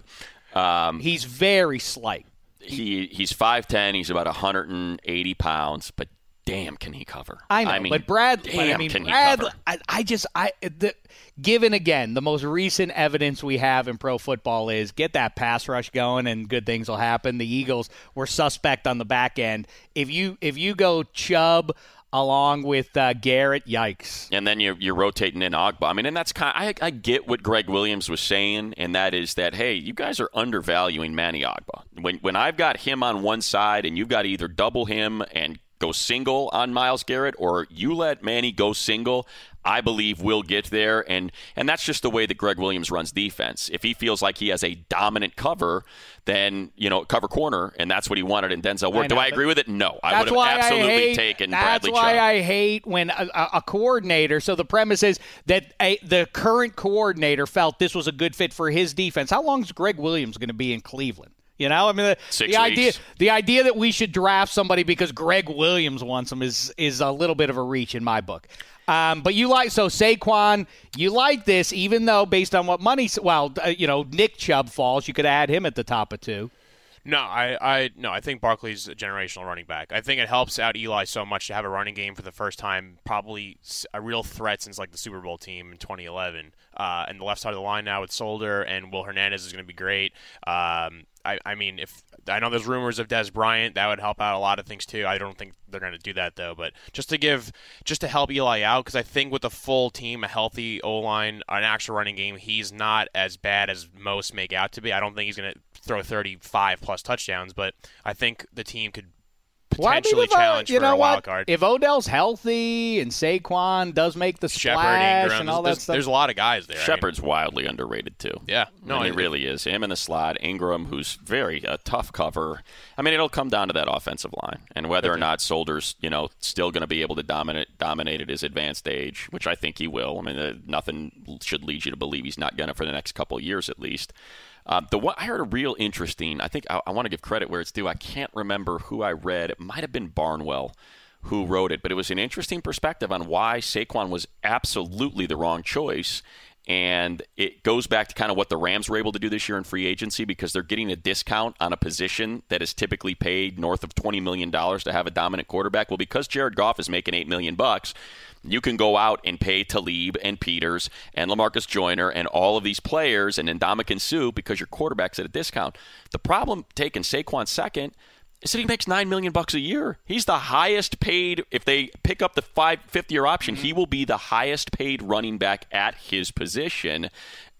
Um, He's very slight. he he's five ten. He's about 180 pounds, but damn, can he cover? I know, I mean, but Brad, but I mean, can he Brad, cover? I, I just, I, the, given again, the most recent evidence we have in pro football is get that pass rush going and good things will happen. The Eagles were suspect on the back end. If you, if you go Chubb along with uh, Garrett, yikes. And then you're, you're rotating in Ogbah. I mean, and that's kind. I, I get what Gregg Williams was saying, and that is that hey, you guys are undervaluing Manny Ogbah. When when I've got him on one side, and you've got to either double him and go single on Myles Garrett, or you let Manny go single. I believe we'll get there, and and that's just the way that Gregg Williams runs defense. If he feels like he has a dominant cover, then you know cover corner, and that's what he wanted in Denzel Ward. I Do I agree with it? No, I would have absolutely hate, taken That's Bradley why Chubb. I hate when a, a, a coordinator. So the premise is that a, the current coordinator felt this was a good fit for his defense. How long is Gregg Williams going to be in Cleveland? You know, I mean, the, Six the idea the idea that we should draft somebody because Gregg Williams wants him is is a little bit of a reach in my book. Um, but you like so Saquon, you like this, even though based on what money, well, uh, you know, Nick Chubb falls, you could add him at the top of two. No, I, I no, I think Barkley's a generational running back. I think it helps out Eli so much to have a running game for the first time, probably a real threat since like the Super Bowl team in 2011. Uh, and the left side of the line now with Solder and Will Hernandez is going to be great. Um, I, I mean, if I know there's rumors of Dez Bryant, that would help out a lot of things too. I don't think they're going to do that though, but just to give, just to help Eli out, because I think with a full team, a healthy O line, an actual running game, he's not as bad as most make out to be. I don't think he's going to throw 35 plus touchdowns, but I think the team could Well, I mean, potentially if, uh, you for know a wild what? card. If Odell's healthy and Saquon does make the Shepard, splash Engram, and all there's, that stuff, there's a lot of guys there. I mean, Shepard's wildly underrated too. Yeah, no, no, he really is. Him in the slot, Engram, who's very a tough cover. I mean, it'll come down to that offensive line and whether or not Solder's, you know, still going to be able to dominate dominate at his advanced age, which I think he will. I mean, uh, nothing should lead you to believe he's not going to for the next couple of years at least. Uh, the one I heard a real interesting. I think I, I want to give credit where it's due. I can't remember who I read. It might have been Barnwell who wrote it, but it was an interesting perspective on why Saquon was absolutely the wrong choice. And it goes back to kind of what the Rams were able to do this year in free agency because they're getting a discount on a position that is typically paid north of $20 million to have a dominant quarterback. Well, because Jared Goff is making 8 million bucks, you can go out and pay Talib and Peters and Lamarcus Joyner and all of these players and Ndamukong Suh because your quarterback's at a discount. The problem taking Saquon second is that he makes nine million bucks a year. He's the highest paid. If they pick up the five fifth year option, he will be the highest paid running back at his position.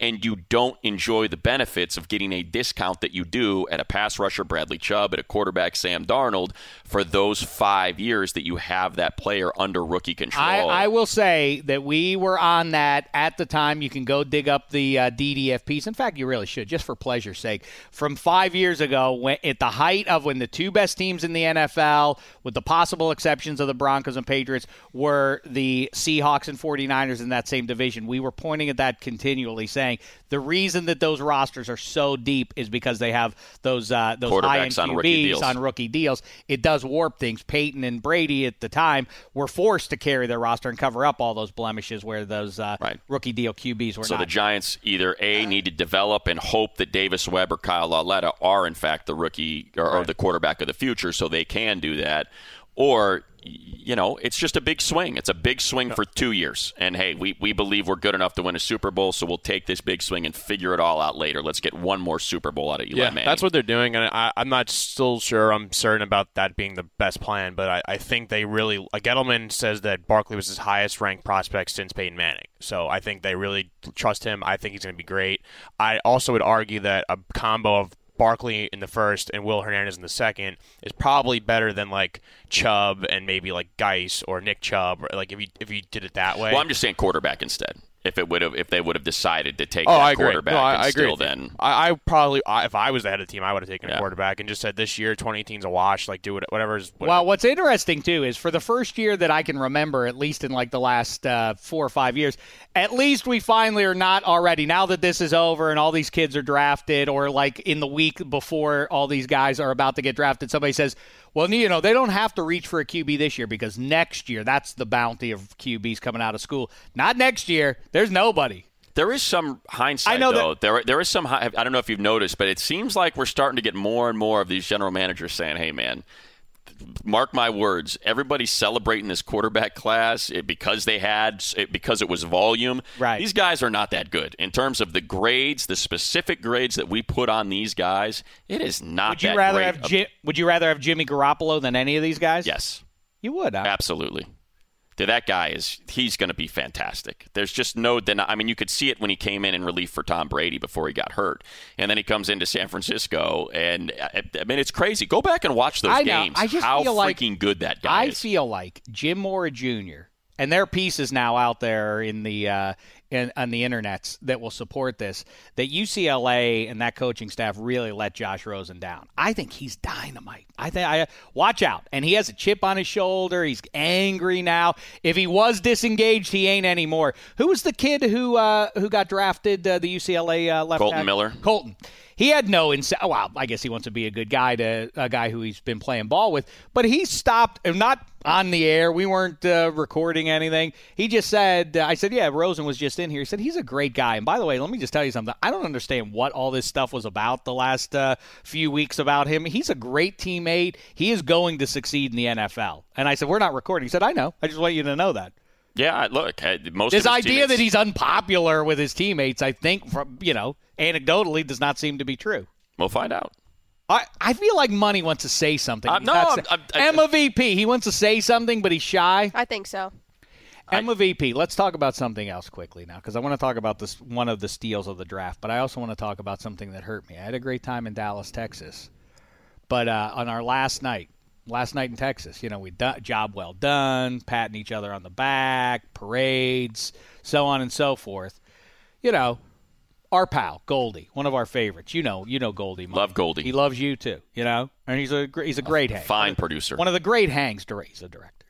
And you don't enjoy the benefits of getting a discount that you do at a pass rusher, Bradley Chubb, at a quarterback, Sam Darnold, for those five years that you have that player under rookie control. I, I will say that we were on that at the time. You can go dig up the uh, DDF piece. In fact, you really should, just for pleasure's sake. From five years ago, when, at the height of when the two best teams in the NFL, with the possible exceptions of the Broncos and Patriots, were the Seahawks and 49ers in that same division, we were pointing at that continually, saying the reason that those rosters are so deep is because they have those uh, those high end on rookie QBs deals. on rookie deals. It does warp things. Peyton and Brady at the time were forced to carry their roster and cover up all those blemishes where those uh, Right. rookie deal QBs were So not. the Giants either a need to develop and hope that Davis Webb or Kyle Lauletta are in fact the rookie or, or the quarterback of the future, so they can do that, or you know, it's just a big swing. It's a big swing for two years. And hey, we, we believe we're good enough to win a Super Bowl, so we'll take this big swing and figure it all out later. Let's get one more Super Bowl out of Eli yeah, Manning. that's what they're doing, and I, I'm not still sure. I'm certain about that being the best plan, but I, I think they really. Like Gettleman says that Barkley was his highest ranked prospect since Peyton Manning, so I think they really trust him. I think he's going to be great. I also would argue that a combo of Barkley in the first and Will Hernandez in the second is probably better than like Chubb and maybe like Guice or Nick Chubb. Or like if you if you did it that way. Well, I'm just saying quarterback instead. If it would have, if they would have decided to take Oh, that I agree. quarterback, No, I, and I agree. still then I, I probably, I, if I was the head of the team, I would have taken Yeah. a quarterback and just said this year 2018's a wash. Like do it, whatever's. Well, what's interesting too is for the first year that I can remember, at least in like the last uh, four or five years, at least we finally are not already. Now that this is over and all these kids are drafted, or like in the week before all these guys are about to get drafted, somebody says, "Well, you know, they don't have to reach for a QB this year because next year that's the bounty of QBs coming out of school. Not next year. There's nobody." There is some hindsight, I know that- though. There, there is some. I don't know if you've noticed, but it seems like we're starting to get more and more of these general managers saying, "Hey, man, mark my words. Everybody's celebrating this quarterback class eh, because they had it, eh, because it was volume. Right. These guys are not that good in terms of the grades, the specific grades that we put on these guys. It is not. Would you that rather have of- Would you rather have Jimmy Garoppolo than any of these guys? Yes. you would. Huh? Absolutely. That guy is he's going to be fantastic. There's just no deni- I mean, you could see it when he came in in relief for Tom Brady before he got hurt, and then he comes into San Francisco, and I, I mean, it's crazy. Go back and watch those I games. I just How feel like- freaking good that guy I is. feel like Jim Mora Jr. and there are pieces now out there in the uh, in, on the internets that will support this. That UCLA and that coaching staff really let Josh Rosen down. I think he's dynamite. I think I watch out, and he has a chip on his shoulder. He's angry now. If he was disengaged, he ain't anymore. Who was the kid who uh, who got drafted? Uh, the UCLA uh, left Kolton tackle? Miller. Kolton. He had no incentive. Well, I guess he wants to be a good guy to a guy who he's been playing ball with. But he stopped, not on the air. We weren't uh, recording anything. He just said, uh, "I said, yeah, Rosen was just in here." He said he's a great guy. And by the way, let me just tell you something. I don't understand what all this stuff was about the last uh, few weeks about him. He's a great teammate. He is going to succeed in the NFL. And I said, "We're not recording." He said, "I know. I just want you to know that." yeah, look, most This of his idea that he's unpopular with his teammates, I think, from you know, anecdotally, does not seem to be true. We'll find out. I, I feel like Money wants to say something. Uh, no, I'm- say- I'm- I- Emma VP, he wants to say something, but he's shy. I think so. Emma VP, let's talk about something else quickly now, because I want to talk about this one of the steals of the draft, but I also want to talk about something that hurt me. I had a great time in Dallas, Texas, but uh, on our last night, last night in Texas, you know, we done job well done, patting each other on the back, parades, so on and so forth. You know, our pal Goldie, one of our favorites. You know, you know Goldie. Mike. Love Goldie. He loves you too. You know, and he's a gr- he's a great hang. Fine producer. One of the great hangs. dir- He's a director.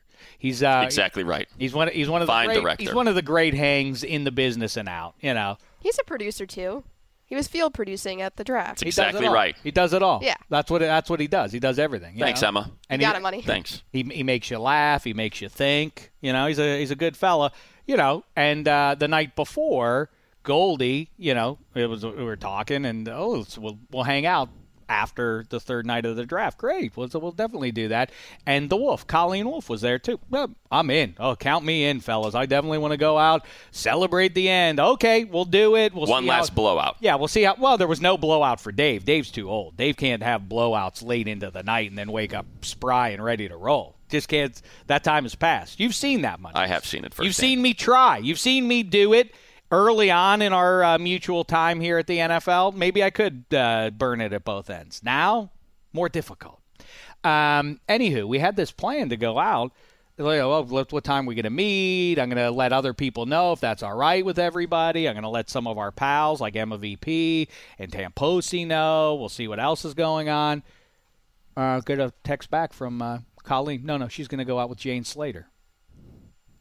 He's uh, exactly right. He's one. He's one of the Fine great, director. He's one of the great hangs in the business and out. You know, He's a producer too. He was field producing at the draft. he does it Exactly all. right. He does it all. Yeah. that's what that's what he does. He does everything. you Thanks, know? Emma. And You he, got it, money. Thanks. He he makes you laugh. He makes you think. You know, he's a he's a good fella. You know, and uh, the night before, Goldie, you know, it was we were talking, and oh, so we'll we'll hang out after the third night of the draft. Great, we'll we'll definitely do that. And the Wolf, Colleen Wolf, was there too. Well, I'm in. Oh, count me in, fellas. I definitely want to go out, celebrate the end. Okay, we'll do it. We'll One last how, blowout. yeah, we'll see how. Well, there was no blowout for Dave. Dave's too old. Dave can't have blowouts late into the night and then wake up spry and ready to roll. Just can't. That time has passed. You've seen that much. I have seen it firsthand. You've seen me try. You've seen me do it early on in our uh, mutual time here at the NFL. Maybe I could uh, burn it at both ends. Now, more difficult. Um, anywho, we had this plan to go out. Well, what time are we going to meet? I'm going to let other people know if that's all right with everybody. I'm going to let some of our pals like Emma VP and Tamposi know. We'll see what else is going on. Uh, get a text back from uh, Colleen. No, no, she's going to go out with Jane Slater.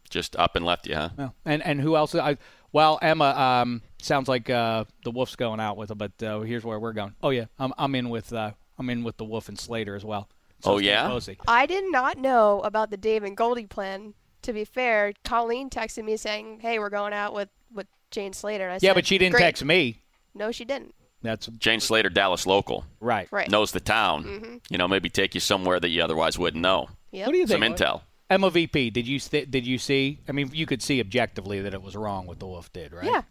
Just up and left you, huh? Well, and and who else? I well, Emma. Um, sounds like uh, the Wolf's going out with her, but uh, here's where we're going. Oh yeah, I'm I'm in with uh, I'm in with the Wolf and Slater as well. Oh, yeah? Posey. I did not know about the Dave and Goldie plan. To be fair, Colleen texted me saying, "Hey, we're going out with with Jane Slater." And I Yeah, said, but she didn't "Great." text me. No, she didn't. That's Jane Slater, Dallas local, right. Right. knows the town. You know, maybe take you somewhere that you otherwise wouldn't know. Yep. What do you Some think? intel. MOVP, did you st- did you see? I mean, you could see objectively that it was wrong what the Wolf did, right? Yeah.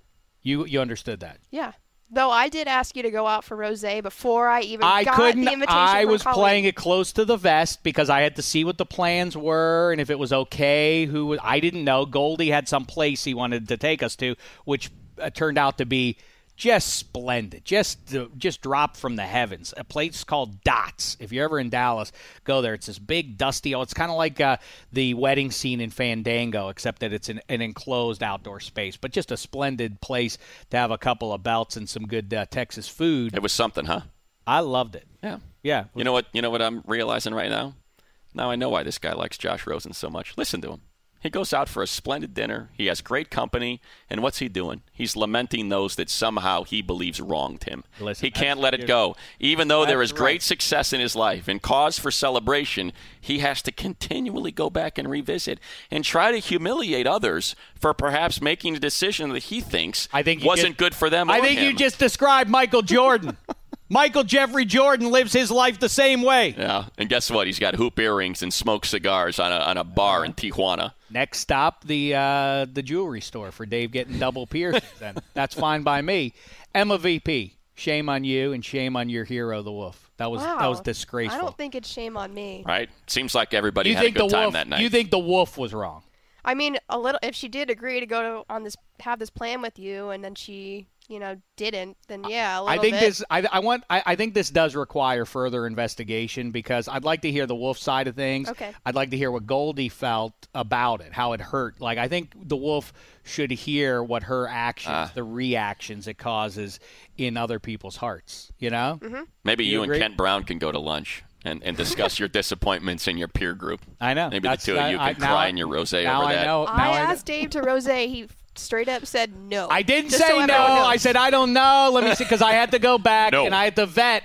You you understood that. Yeah. Though I did ask you to go out for rosé before I even I got couldn't. the invitation. I was Colleen. playing it close to the vest because I had to see what the plans were and if it was okay. Who was, I didn't know. Goldie had some place he wanted to take us to, which uh, turned out to be just splendid. Just just dropped from the heavens. A place called Dots. If you're ever in Dallas, go there. It's this big dusty. Oh, it's kind of like uh, the wedding scene in Fandango, except that it's an, an enclosed outdoor space. But just a splendid place to have a couple of belts and some good uh, Texas food. It was something, huh? I loved it. Yeah. Yeah. You know what? You know what I'm realizing right now. Now I know why this guy likes Josh Rosen so much. Listen to him. He goes out for a splendid dinner. He has great company, and what's he doing? He's lamenting those that somehow he believes wronged him. Listen, he can't let it go, even though there is great right. success in his life and cause for celebration. He has to continually go back and revisit and try to humiliate others for perhaps making a decision that he thinks I think wasn't just- good for them. I think you just described Michael Jordan. <laughs> Michael Jeffrey Jordan lives his life the same way. Yeah, and guess what? He's got hoop earrings and smoked cigars on a on a bar in Tijuana. Next stop, the uh, the jewelry store for Dave getting double piercings. then <laughs> that's fine by me. Emma VP, shame on you and shame on your hero, the Wolf. That was Wow. that was disgraceful. I don't think it's shame on me. Right? Seems like everybody you had think a good the time Wolf? that night. You think the Wolf was wrong? I mean, a little. If she did agree to go to, on this, have this plan with you, and then she, you know, didn't, then yeah, a little I think bit. this. I, I want. I, I think this does require further investigation because I'd like to hear the wolf side of things. Okay. I'd like to hear what Goldie felt about it, how it hurt. Like I think the wolf should hear what her actions, Ah. the reactions it causes in other people's hearts. You know. Mm-hmm. Maybe You you, agree? and Kent Brown can go to lunch and, and discuss your <laughs> disappointments in your peer group. I know. Maybe That's- the two of you I- can now cry I- in your rosé now over I that. know. Now I I know. asked Dave to rosé. He straight up said no. I didn't say so no. I said I don't know. Let me see, because I had to go back No. and I had to vet.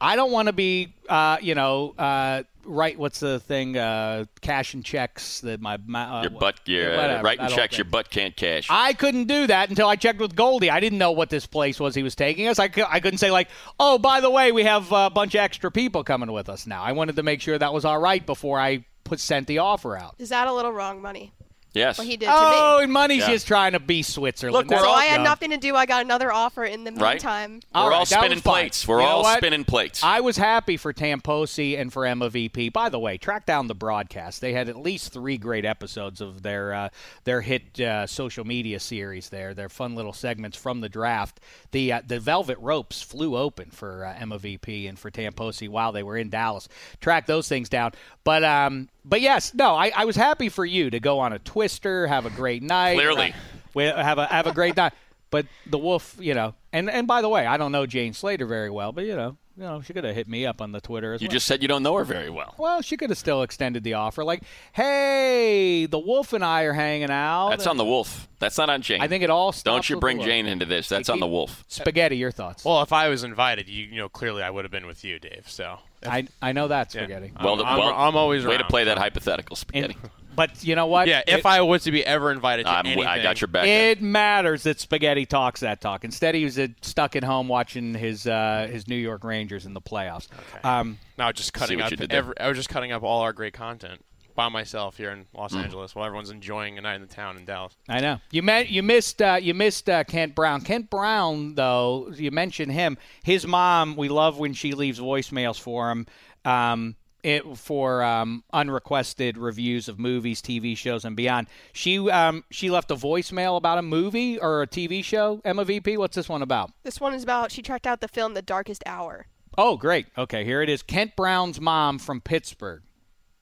I don't want to be, uh, you know, uh, right. What's the thing? Uh, and checks that my, my uh, Your butt, your, whatever, writing that whole checks your butt can't cash. I couldn't do that until I checked with Goldie. I didn't know what this place was he was taking us. I, cou- I couldn't say like, oh, by the way, we have a bunch of extra people coming with us now. I wanted to make sure that was all right before I put sent the offer out. Is that a little wrong money? Yes. What he did to Oh, me. and money's Yeah. just trying to be Switzerland. Look, we're So all I had dumb. nothing to do. I got another offer in the Right. meantime. We're All all, right, that spinning plates. We're You all spinning plates. I was happy for Tamposi and for Emma VP. By the way, track down the broadcast. They had at least three great episodes of their uh, their hit uh, social media series. There, their fun little segments from the draft. The uh, the velvet ropes flew open for uh, Emma VP and for Tamposi while they were in Dallas. Track those things down. But um, but yes, no, I, I was happy for you to go on a twister, have a great night. Clearly. Uh, we have a have a great night. But the wolf, you know, and and by the way, I don't know Jane Slater very well, but you know, you know, she could have hit me up on the Twitter as you well. just said you don't know her very well. well, she could have still extended the offer, like, hey, the wolf and I are hanging out. That's on the wolf. That's not on Jane. I think it all. Don't you with bring the wolf. Jane into this. That's on the wolf. Spaghetti, your thoughts? Well, if I was invited, you, you know, clearly I would have been with you, Dave. So I I know that Yeah. spaghetti. Well, I'm, well, I'm always way to around. play that hypothetical spaghetti. And- but you know what? Yeah, if It- I was to be ever invited to I'm, anything, I got your back. It matters that Spaghetti talks that talk. Instead, he was uh, stuck at home watching his uh, his New York Rangers in the playoffs. Um, No, just cutting up. you did there. Every, I was just cutting up all our great content by myself here in Los Mm. Angeles while everyone's enjoying a night in the town in Dallas. I know you met you missed uh, you missed uh, Kent Brown. Kent Brown, though, you mentioned him. His mom, we love when she leaves voicemails for him. Um, it, for um, unrequested reviews of movies, TV shows, and beyond. She um, she left a voicemail about a movie or a TV show. Emma VP, what's this one about? This one is about she tracked out the film The Darkest Hour. Oh, great. Okay, here it is. Kent Brown's mom from Pittsburgh.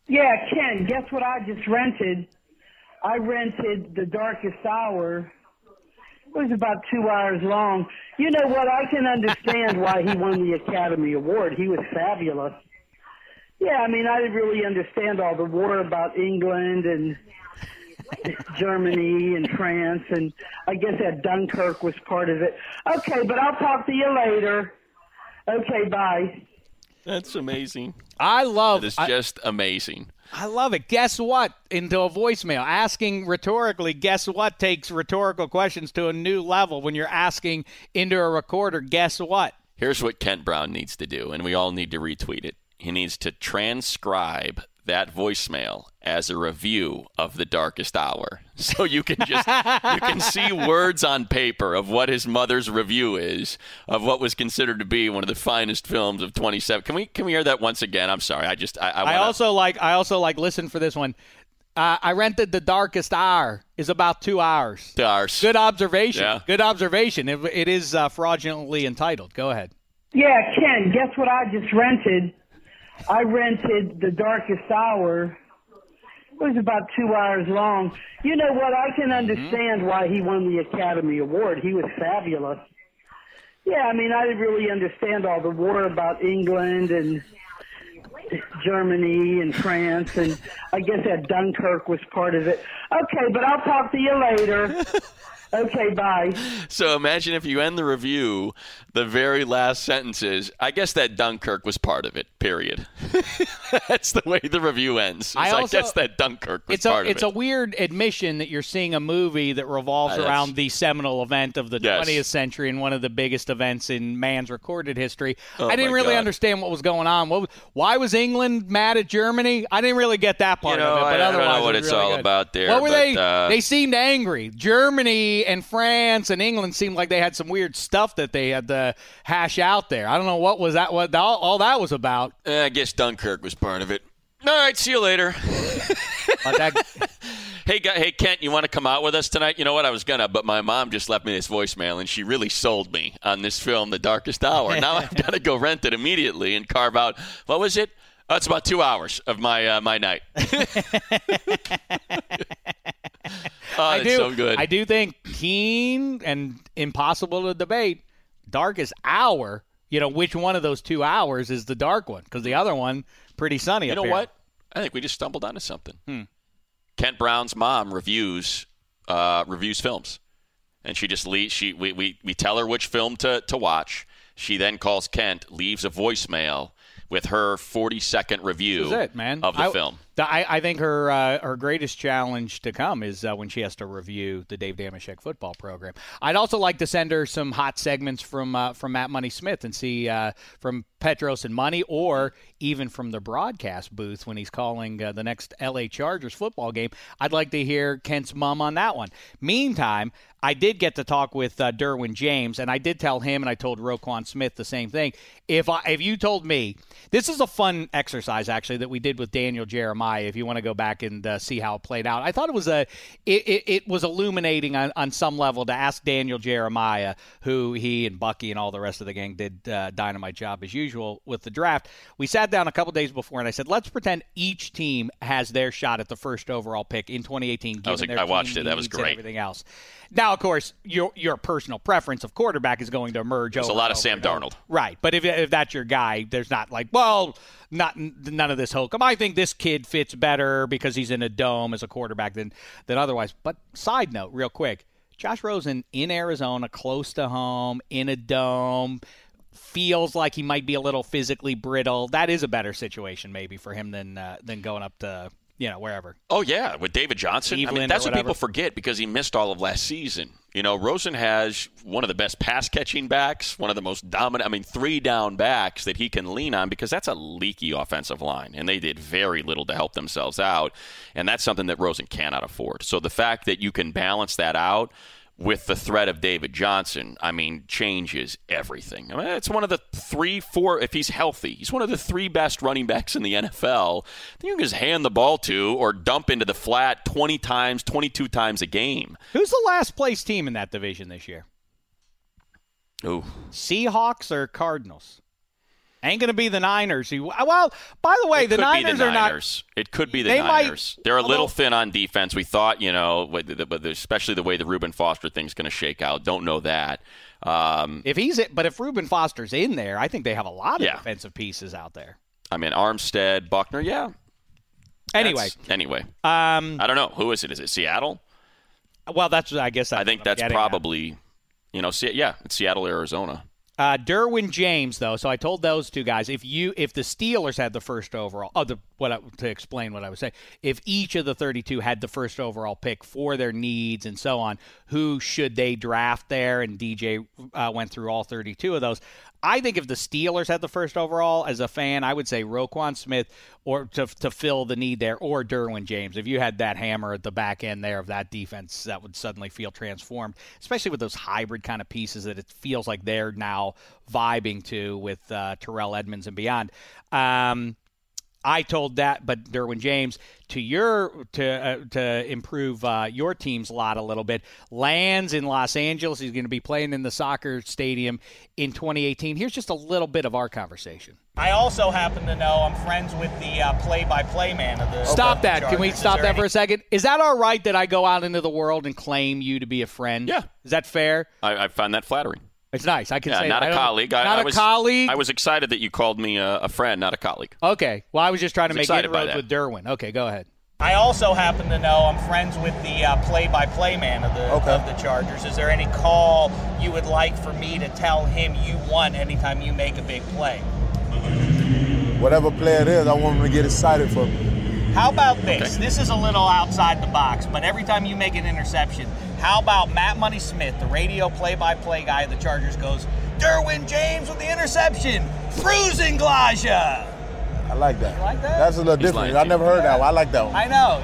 Yeah, Ken, guess what I just rented? I rented The Darkest Hour. It was about two hours long. You know what? I can <laughs> understand why he won the Academy Award. He was fabulous. Yeah, I mean, I didn't really understand all the war about England and <laughs> Germany and France, and I guess that Dunkirk was part of it. Okay, but I'll talk to you later. Okay, bye. That's amazing. I love It is I- just amazing. I love it. Guess what? Into a voicemail. Asking rhetorically, guess what takes rhetorical questions to a new level when you're asking into a recorder, guess what? Here's what Kent Brown needs to do, and we all need to retweet it. He needs to transcribe that voicemail as a review of the darkest hour <laughs> so you can just you can see words on paper of what his mother's review is of what was considered to be one of the finest films of 27 can we can we hear that once again i'm sorry i just i, I, wanna, I also like I also like listen for this one. Uh, I rented the darkest hour is about two hours. Two hours. Good observation. Yeah. Good observation. It, it is uh, fraudulently entitled. Go ahead. Yeah, Ken, guess what I just rented? I rented The Darkest Hour. It was about two hours long. You know what? I can mm-hmm. understand why he won the Academy Award. He was fabulous. Yeah, I mean, I didn't really understand all the war about England and Germany and France, and I guess that Dunkirk was part of it. Okay, but I'll talk to you later. <laughs> Okay, bye. So imagine if you end the review, the very last sentence is, I guess that Dunkirk was part of it, period. <laughs> That's the way the review ends. It's I I, guess that Dunkirk was It's a part it's of a weird admission that you're seeing a movie that revolves Uh, around the seminal event of the Yes. 20th century and one of the biggest events in man's recorded history. Oh, I didn't really God. understand what was going on. What, why was England mad at Germany? I didn't really get that part You know, of it. But I- I don't know what it's really all good. about there, What were but, they? uh, they seemed angry. Germany and France and England seemed like they had some weird stuff that they had to hash out there. I don't know what was that. What all, all that was about. Eh, I guess Dunkirk was part of it. All right, see you later. <laughs> That, <laughs> Hey, guy, hey, Kent, you want to come out with us tonight? You know what? I was gonna, but my mom just left me this voicemail, and she really sold me on this film, The Darkest Hour. Now I've got to go rent it immediately and carve out. What was it? Oh, it's about two hours of my uh, my night. <laughs> <laughs> oh, I do. so good. I do think keen and impossible to debate. Darkest hour. You know which one of those two hours is the dark one? Because the other one pretty sunny. You know here. what? I think we just stumbled onto something. Hmm. Kent Brown's mom reviews uh, reviews films, and she just leaves. She we, we, we tell her which film to to watch. She then calls Kent, leaves a voicemail with her forty second review it, man. of the I, film. I, I think her uh, her greatest challenge to come is uh, when she has to review the Dave Dameshek football program. I'd also like to send her some hot segments from uh, from Matt Money Smith and see uh, from Petros and Money, or even from the broadcast booth when he's calling uh, the next L.A. Chargers football game. I'd like to hear Kent's mom on that one. Meantime, I did get to talk with uh, Derwin James, and I did tell him, and I told Roquan Smith the same thing. If I, if you told me this is a fun exercise actually that we did with Daniel Jeremiah, if you want to go back and uh, see how it played out, I thought it was a it, it, it was illuminating on, on some level to ask Daniel Jeremiah, who he and Bucky and all the rest of the gang did uh, dynamite job as usual with the draft. We sat down a couple days before, and I said, let's pretend each team has their shot at the first overall pick in 2018. Given was I watched it. That was great. Everything else. Now, of course, your your personal preference of quarterback is going to emerge. There's a lot of Sam. Darnold. right? But if if that's your guy, there's not like, well, not none of this hokum. I think this kid fits better because he's in a dome as a quarterback than than otherwise. But side note, real quick, Josh Rosen in Arizona, close to home, in a dome. Feels like he might be a little physically brittle. That is a better situation, maybe, for him than uh, than going up to you know wherever. Oh yeah, with David Johnson. I mean, that's what people forget because he missed all of last season. You know, Rosen has one of the best pass catching backs, one of the most dominant. I mean, three down backs that he can lean on because that's a leaky offensive line, and they did very little to help themselves out, and that's something that Rosen cannot afford. So the fact that you can balance that out. With the threat of David Johnson, I mean, changes everything. I mean, it's one of the three, four, if he's healthy, he's one of the three best running backs in the NFL. Then you can just hand the ball to or dump into the flat 20 times, 22 times a game. Who's the last place team in that division this year? Ooh. Seahawks or Cardinals? Ain't going to be the Niners. who- Well, by the way, It the could Niners be the are not. Niners. It could be the They might- Niners. They're a little thin on defense. We thought, you know, but especially the way the Reuben Foster thing's going to shake out. Don't know that. Um, If he's, but if Reuben Foster's in there, I think they have a lot of Yeah. defensive pieces out there. I mean, Armstead, Buckner, yeah. Anyway, That's- anyway, um, I don't know who is it. Is it Seattle? well, that's I guess I that's think what I'm that's getting at. probably, you know, yeah, it's Seattle, Arizona. Uh, Derwin James, though. So I told those two guys if you if the Steelers had the first overall, oh, the what I, to explain what I was saying, if each of the 32 had the first overall pick for their needs and so on, who should they draft there? And DJ uh, went through all 32 of those. I think if the Steelers had the first overall, as a fan, I would say Roquan Smith or to to fill the need there, or Derwin James. If you had that hammer at the back end there of that defense, that would suddenly feel transformed, especially with those hybrid kind of pieces that it feels like they're now vibing to with uh, Terrell Edmunds and beyond. Um, I told that, but Derwin James to your to uh, to improve uh, your team's lot a little bit lands in Los Angeles. He's going to be playing in the soccer stadium in 2018. Here's just a little bit of our conversation. I also happen to know I'm friends with the uh, play-by-play man of the. Stop of the that! Can we stop that any- for a second? Is that all right that I go out into the world and claim you to be a friend? Yeah. Is that fair? I, I find that flattering. It's nice. I can Yeah, say not that. a I colleague. I, Not I a was, colleague. I was excited that you called me a, a friend, not a colleague. okay. Well, I was just trying to I was make excited by inroads that. with Derwin. Okay, go ahead. I also happen to know I'm friends with the uh, play-by-play man of the of the Chargers. Is there any call you would like for me to tell him you won anytime you make a big play? Whatever play it is, I want him to get excited for me. How about this? This is a little outside the box, but every time you make an interception, how about Matt Money Smith, the radio play-by-play guy of the Chargers, goes, Derwin James with the interception, Frusen Glädjé. I like that. You like that? That's a little He's different. I never you. heard that one. I like that one. I know.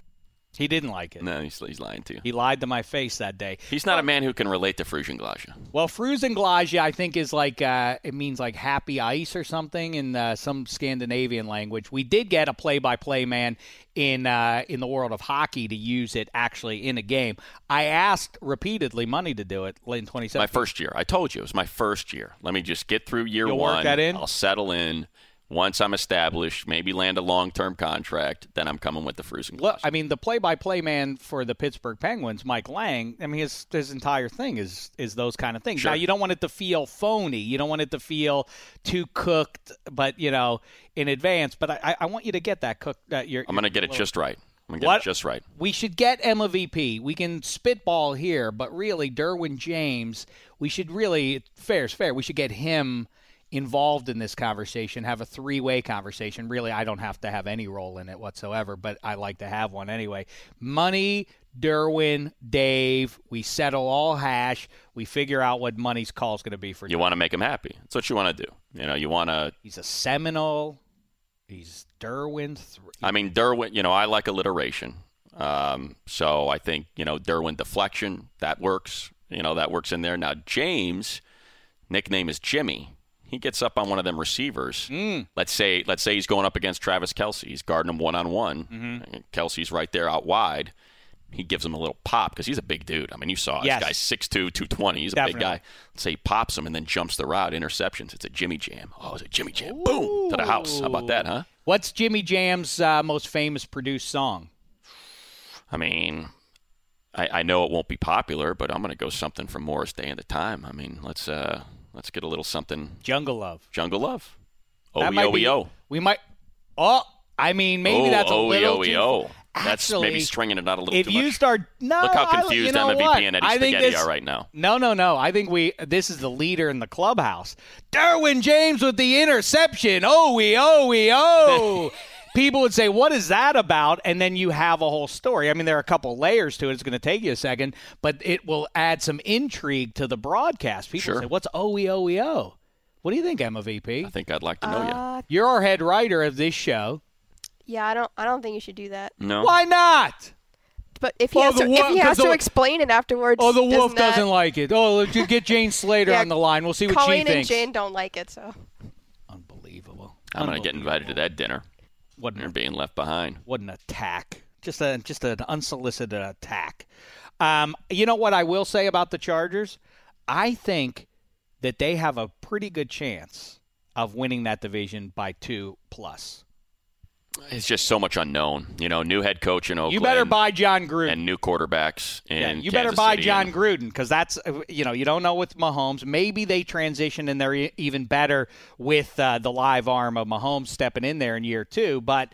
He didn't like it. No, he's, he's lying to you. He lied to my face that day. He's not a man who can relate to Frusen Glädjé. Well, Frusen Glädjé, I think, is like uh, it means like happy ice or something in uh, some Scandinavian language. We did get a play-by-play man in uh, in the world of hockey to use it actually in a game. I asked repeatedly money to do it in 2017. My first year. I told you it was my first year. Let me just get through year You'll work one. that in? I'll settle in. Once I'm established, maybe land a long-term contract, then I'm coming with the Look, Glädjé. I mean, the play-by-play man for the Pittsburgh Penguins, Mike Lange. I mean, his his entire thing is is those kind of things. Sure. Now, you don't want it to feel phony. You don't want it to feel too cooked, but you know, in advance. But I, I- want you to get that cooked. Uh, your, I'm going to get it just right. I'm going to get it just right. We should get Emma VP. We can spitball here, but really, Derwin James, we should really, fair's fair, we should get him involved in this conversation, have a three way conversation. Really, I don't have to have any role in it whatsoever, but I like to have one anyway. Money, Derwin, Dave, we settle all hash. We figure out what money's call is going to be for You You want to make him happy. That's what you want to do. You know, you want to. He's a Seminole. He's Derwin. Th- I mean, Derwin. You know, I like alliteration. Um, so I think you know Derwin deflection that works. You know that works in there. Now James, nickname is Jimmy. He gets up on one of them receivers. Let's say let's say he's going up against Travis Kelce. He's guarding him one on one. Kelce's right there out wide. He gives him a little pop because he's a big dude. I mean, you saw Yes. this guy's 6'2", 220. He's a big guy. Let's say he pops him and then jumps the route. Interceptions. It's a Jimmy Jam. Oh, it's a Jimmy Jam. Boom to the house. How about that, huh? What's Jimmy Jam's uh, most famous produced song? I mean, I, I know it won't be popular, but I'm going to go something from Morris Day and the Time. I mean, let's uh, let's get a little something. Jungle Love. Jungle Love. That might be- We might. Oh, I mean, maybe oh, that's a little OEO. too. That's Actually, maybe stringing it out a little If too you much. start, no, Look how confused I- you know MVP what? and Eddie I think Spaghetti this- are right now. No, no, no. I think we. This is the leader in the clubhouse. Derwin James with the interception. Oh, we, oh, we, oh. <laughs> People would say, "What is that about?" And then you have a whole story. I mean, there are a couple layers to it. It's going to take you a second, but it will add some intrigue to the broadcast. People Sure. say, "What's OEOEO?" What do you think, Emma VP? I think I'd like to know you. Uh, You're our head writer of this show. yeah, I don't. I don't think you should do that. No. Why not? But if he Oh, has to, wo- if he has 'cause to the- explain it afterwards, Oh, the wolf doesn't that- doesn't like it. Oh, let's get Jane Slater Yeah, on the line. We'll see what she thinks. Colleen and. Jane don't like it, so Unbelievable. I'm going to get invited to that dinner. You're an, being left behind. what an attack! Just a just an unsolicited attack. Um, you know what I will say about the Chargers? I think that they have a pretty good chance of winning that division by two plus. It's just so much unknown. You know, new head coach in Oakland. You better buy Jon Gruden. and new quarterbacks in Yeah, you better buy City Jon and- Gruden because that's you know you don't know with Mahomes. Maybe they transition and they're even better with uh, the live arm of Mahomes stepping in there in year two. But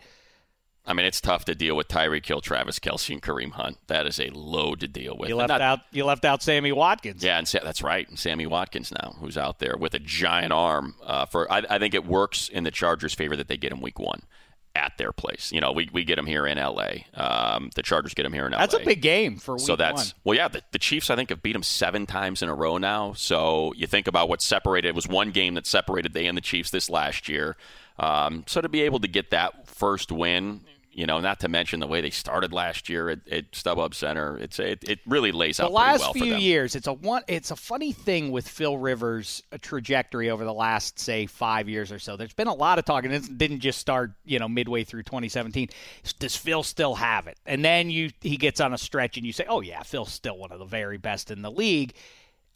I mean, it's tough to deal with Tyreek Hill, Travis Kelce, and Kareem Hunt. That is a load to deal with. you left not- out you left out Sammy Watkins. Yeah, and Sa- that's right. And Sammy Watkins now, who's out there with a giant arm. Uh, for I, I think it works in the Chargers' favor that they get him week one. At their place. You know, we, we get them here in L.A. Um, the Chargers get them here in L.A. That's a big game for week so that's one. well, yeah. The, the Chiefs, I think, have beat them seven times in a row now. So you think about what separated. It was one game that separated they and the Chiefs this last year. Um, so to be able to get that first win, you know, not to mention the way they started last year at, at StubHub Center, it's it, it really lays out the last well for few them. years it's a one it's a funny thing with phil rivers trajectory over the last say five years or so there's been a lot of talk and it didn't just start you know midway through 2017 does phil still have it and then you he gets on a stretch and you say oh yeah phil's still one of the very best in the league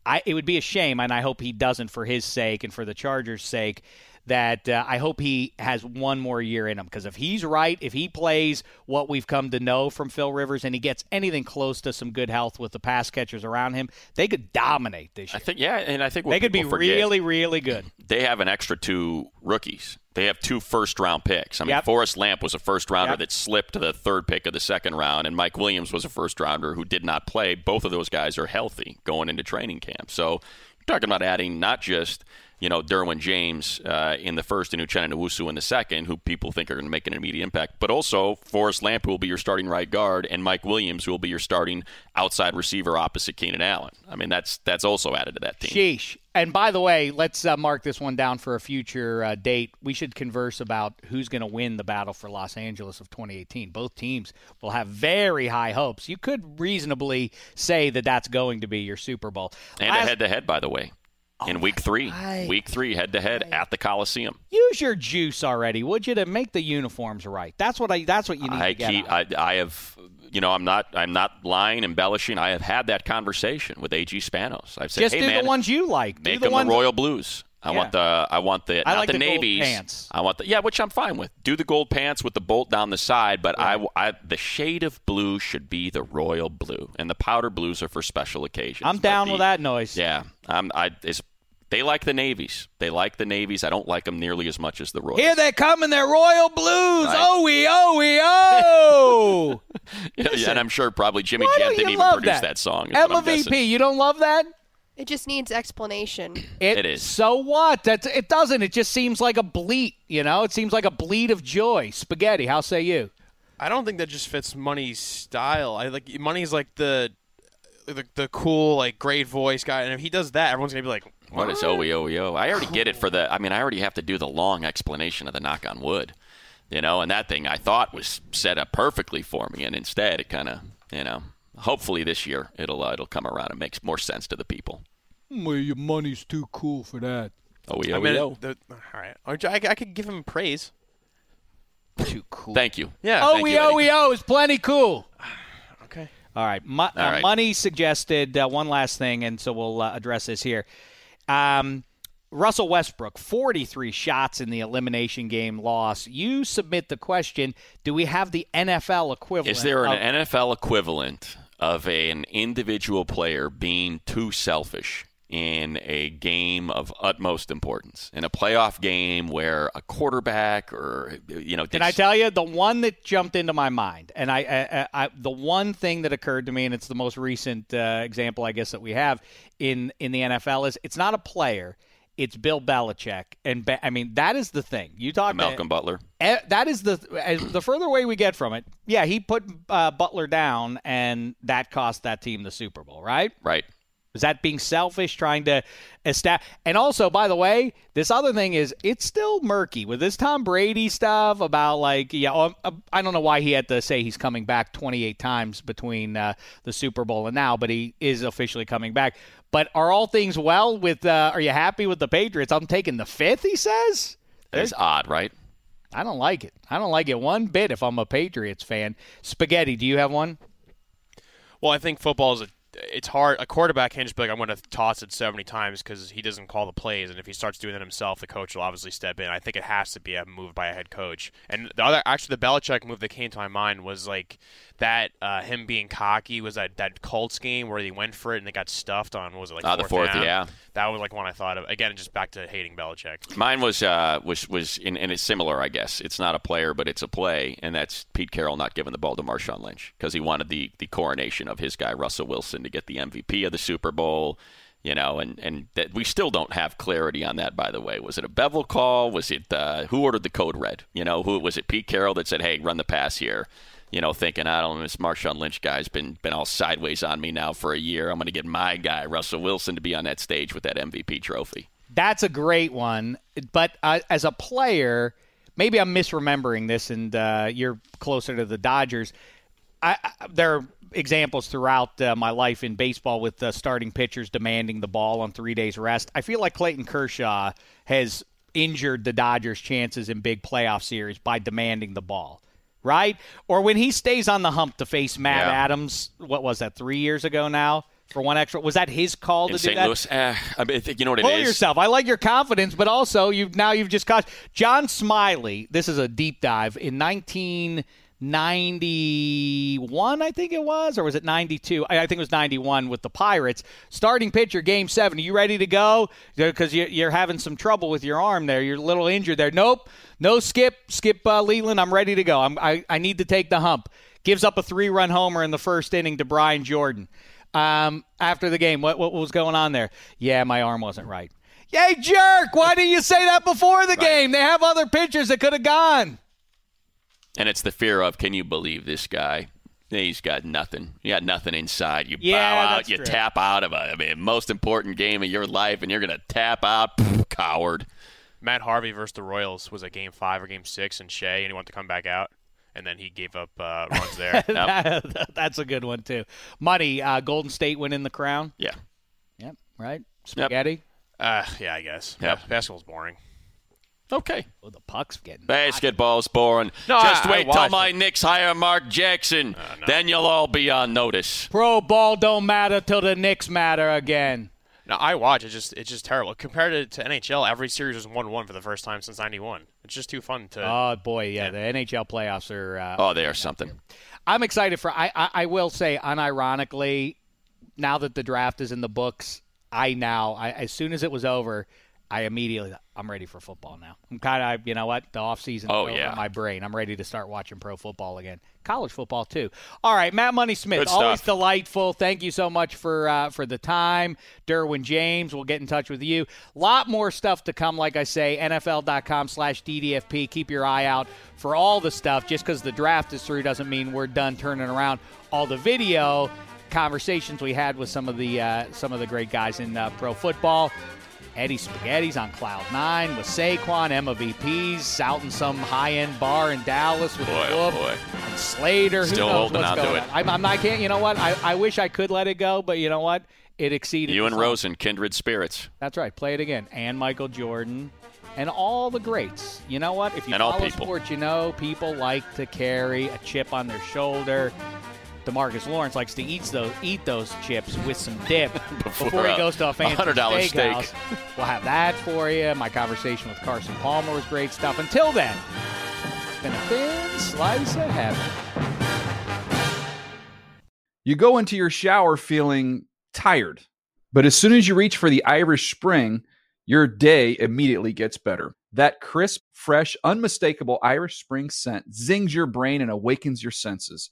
I, it would be a shame, and I hope he doesn't for his sake and for the Chargers' sake. That uh, I hope he has one more year in him because if he's right, if he plays what we've come to know from Phil Rivers, and he gets anything close to some good health with the pass catchers around him, they could dominate this year. I think yeah, and I think they could be forget, really, really good. They have an extra two rookies. They have two first round picks. I mean, Yep. Forrest Lamp was a first rounder Yep. that slipped to the third pick of the second round, and Mike Williams was a first rounder who did not play. Both of those guys are healthy going into training camp. So you're talking about adding not just you know Derwin James uh, in the first and Uchenna Nwosu in the second, who people think are going to make an immediate impact, but also Forrest Lamp, who will be your starting right guard, and Mike Williams, who will be your starting outside receiver opposite Keenan Allen. I mean, that's that's also added to that team. Sheesh. And by the way, let's uh, mark this one down for a future uh, date. We should converse about who's going to win the battle for Los Angeles of 2018. Both teams will have very high hopes. You could reasonably say that that's going to be your Super Bowl. And a head to head, by the way, in week three. Week three, head to head at the Coliseum. use your juice already, would you, to make the uniforms right? That's what I. That's what you need I to get. keep. I, I have. You know, I'm not. I'm not lying, embellishing. I have had that conversation with Ag Spanos. I've said, Just "Hey, do man, the ones you like. Do make the them ones the Royal Blues. I Yeah. want the. I want the. I not like the, the navies. pants. I want the. Yeah, which I'm fine with. Do the gold pants with the bolt down the side, but I, I. The shade of blue should be the royal blue, and the powder blues are for special occasions. I'm down the- with that noise. Yeah, I'm. I. It's, they like the navies. They like the navies. I don't like them nearly as much as the royals. Here they come in their royal blues. Right. Oh we oh we <laughs> oh. <laughs> Yeah, and I'm sure probably Jimmy Jam didn't even produce that? that, song. is what Emma VP, you don't love that? It just needs explanation. <clears throat> It, It is. So what? That it doesn't. It just seems like a bleat. You know, it seems like a bleat of joy. Spaghetti. How say you? I don't think that just fits Money's style. I like Money's like the the, the cool like great voice guy, and if he does that, everyone's gonna be like, What is OEOEO? I already get it for the. I mean, I already have to do the long explanation of the knock on wood, you know. And that thing I thought was set up perfectly for me, and instead it kind of, you know. Hopefully this year it'll uh, it'll come around and makes more sense to the people. Well, your money's too cool for that. OEOEO. I mean, the, all right, I, I could give him praise. Too cool. Thank you. Yeah. Oh Thank we you, oh we oh is plenty cool. <sighs> Okay. All right. Mo- uh. Money suggested uh, one last thing, and so we'll uh, address this here. Um, Russell Westbrook, 43 shots in the elimination game loss. You submit the question Do we have the NFL equivalent? Is there of- an NFL equivalent of a, an individual player being too selfish in a game of utmost importance? In a playoff game where a quarterback or, you know, Can I tell you the one that jumped into my mind, and I, I, I the one thing that occurred to me, and it's the most recent uh, example, I guess, that we have in in the NFL is it's not a player, it's Bill Belichick, and Be- I mean that is the thing. You talk to- Malcolm Butler? Eh, that is the the further away we get from it. Yeah, he put uh, Butler down, and that cost that team the Super Bowl, right? Right. Is that being selfish, trying to establish? And also, by the way, this other thing is it's still murky with this Tom Brady stuff about like, yeah, oh, uh, I don't know why he had to say he's coming back 28 times between uh, the Super Bowl and now, but he is officially coming back. But are all things well with? Uh, are you happy with the Patriots? I'm taking the fifth. He says. That is odd, right? I don't like it. I don't like it one bit. If I'm a Patriots fan, spaghetti. Do you have one? Well, I think football is a. It's hard. A quarterback can't just be like, I'm going to toss it 70 times because he doesn't call the plays. And if he starts doing that himself, the coach will obviously step in. I think it has to be a move by a head coach. And the other, actually, the Belichick move that came to my mind was like that. Uh, him being cocky was that that Colts game where they went for it and they got stuffed on. Was it like Ah, the fourth, down? yeah. That was like one I thought of. Again, just back to hating Belichick. Mine was uh, was was in, and it's similar, I guess. It's not a player, but it's a play, and that's Pete Carroll not giving the ball to Marshawn Lynch because he wanted the the coronation of his guy Russell Wilson to get the MVP of the Super Bowl. You know, and and that we still don't have clarity on that. By the way, was it a Bevell call? Was it uh, who ordered the code red? You know, who was it? Pete Carroll that said, "Hey, run the pass here." You know, thinking I don't know, this Marshawn Lynch guy's been been all sideways on me now for a year. I'm going to get my guy Russell Wilson to be on that stage with that MVP trophy. That's a great one. But uh, as a player, maybe I'm misremembering this, and uh, you're closer to the Dodgers. I, I, there are examples throughout uh, my life in baseball with uh, starting pitchers demanding the ball on three days rest. I feel like Clayton Kershaw has injured the Dodgers' chances in big playoff series by demanding the ball. Right? Or when he stays on the hump to face Matt Yeah. Adams, what was that, three years ago now? For one extra, was that his call In to do St. that? Louis, eh, I mean, I think you know what it Pull is. yourself. I like your confidence, but also you now you've just caught John Smiley. This is a deep dive in 1991, I think it was, or was it 92? I I think it was 91 with the Pirates. Starting pitcher, Game Seven. Are you ready to go? Because you're, you're having some trouble with your arm there. You're a little injured there. Nope, no skip, skip uh, Leyland. I'm ready to go. I'm, I I need to take the hump. Gives up a three-run homer in the first inning to Brian Jordan. Um, after the game, what what was going on there? Yeah, my arm wasn't right. Yay, jerk! Why didn't you say that before the game? They have other pitchers that could have gone. And it's the fear of, can you believe this guy? He's got nothing. You got nothing inside. You Yeah, bow out. You true. tap out of a I mean, most important game of your life, and you're going to tap out. Pff, coward. Matt Harvey versus the Royals was a game five or game six in Shea, and he wanted to come back out, and then he gave up uh, runs there. <laughs> <laughs> That's a good one too. Money, uh, Golden State winning the crown. Yeah. Yep. Right. Spaghetti. Uh, yeah, I guess. Yep. Yeah, basketball's boring. Okay. Oh, the puck's getting. Basketball's boring. No, Just I- I wait till watched my it. Knicks hire Mark Jackson. Then you'll all be on notice. Pro ball don't matter till the Knicks matter again. No, I watch. It's just it's just terrible compared to, to NHL. Every series was one one for the first time since '91. It's just too fun to. Oh boy, yeah, the NHL playoffs are. Uh, Oh, they are something. I'm excited for. I, I I will say, unironically, now that the draft is in the books, I now I, as soon as it was over, I immediately I'm ready for football now. I'm kind of you know what the off season. Oh, yeah. my brain. I'm ready to start watching pro football again, college football too. All right, Matt Money Smith, always delightful. Thank you so much for uh, for the time, Derwin James. We'll get in touch with you. Lot more stuff to come. Like I say, NFL.com/slash DDFP. Keep your eye out for all the stuff. Just because the draft is through doesn't mean we're done turning around all the video conversations we had with some of the uh, some of the great guys in uh, pro football. Eddie Spaghetti's on cloud nine with Saquon, Emma VP's out in some high end bar in Dallas with Boy, the oh boy. And Slater, who Still knows holding what's on to it. on. I'm, I'm, I can't. You know what? I, I wish I could let it go, but you know what? It exceeded. You and. Rosen, kindred spirits. That's right. Play it again. And Michael Jordan. And all the greats. You know what? If you And follow sports, you know people like to carry a chip on their shoulder. Demarcus Lawrence likes to eat those eat those chips with some dip <laughs> before, he goes to a fancy $100 steak. steakhouse. <laughs> We'll have that for you. My conversation with Carson Palmer was great stuff. Until then, it's been a thin slice of heaven. You go into your shower feeling tired, but as soon as you reach for the Irish Spring, your day immediately gets better. That crisp, fresh, unmistakable Irish Spring scent zings your brain and awakens your senses.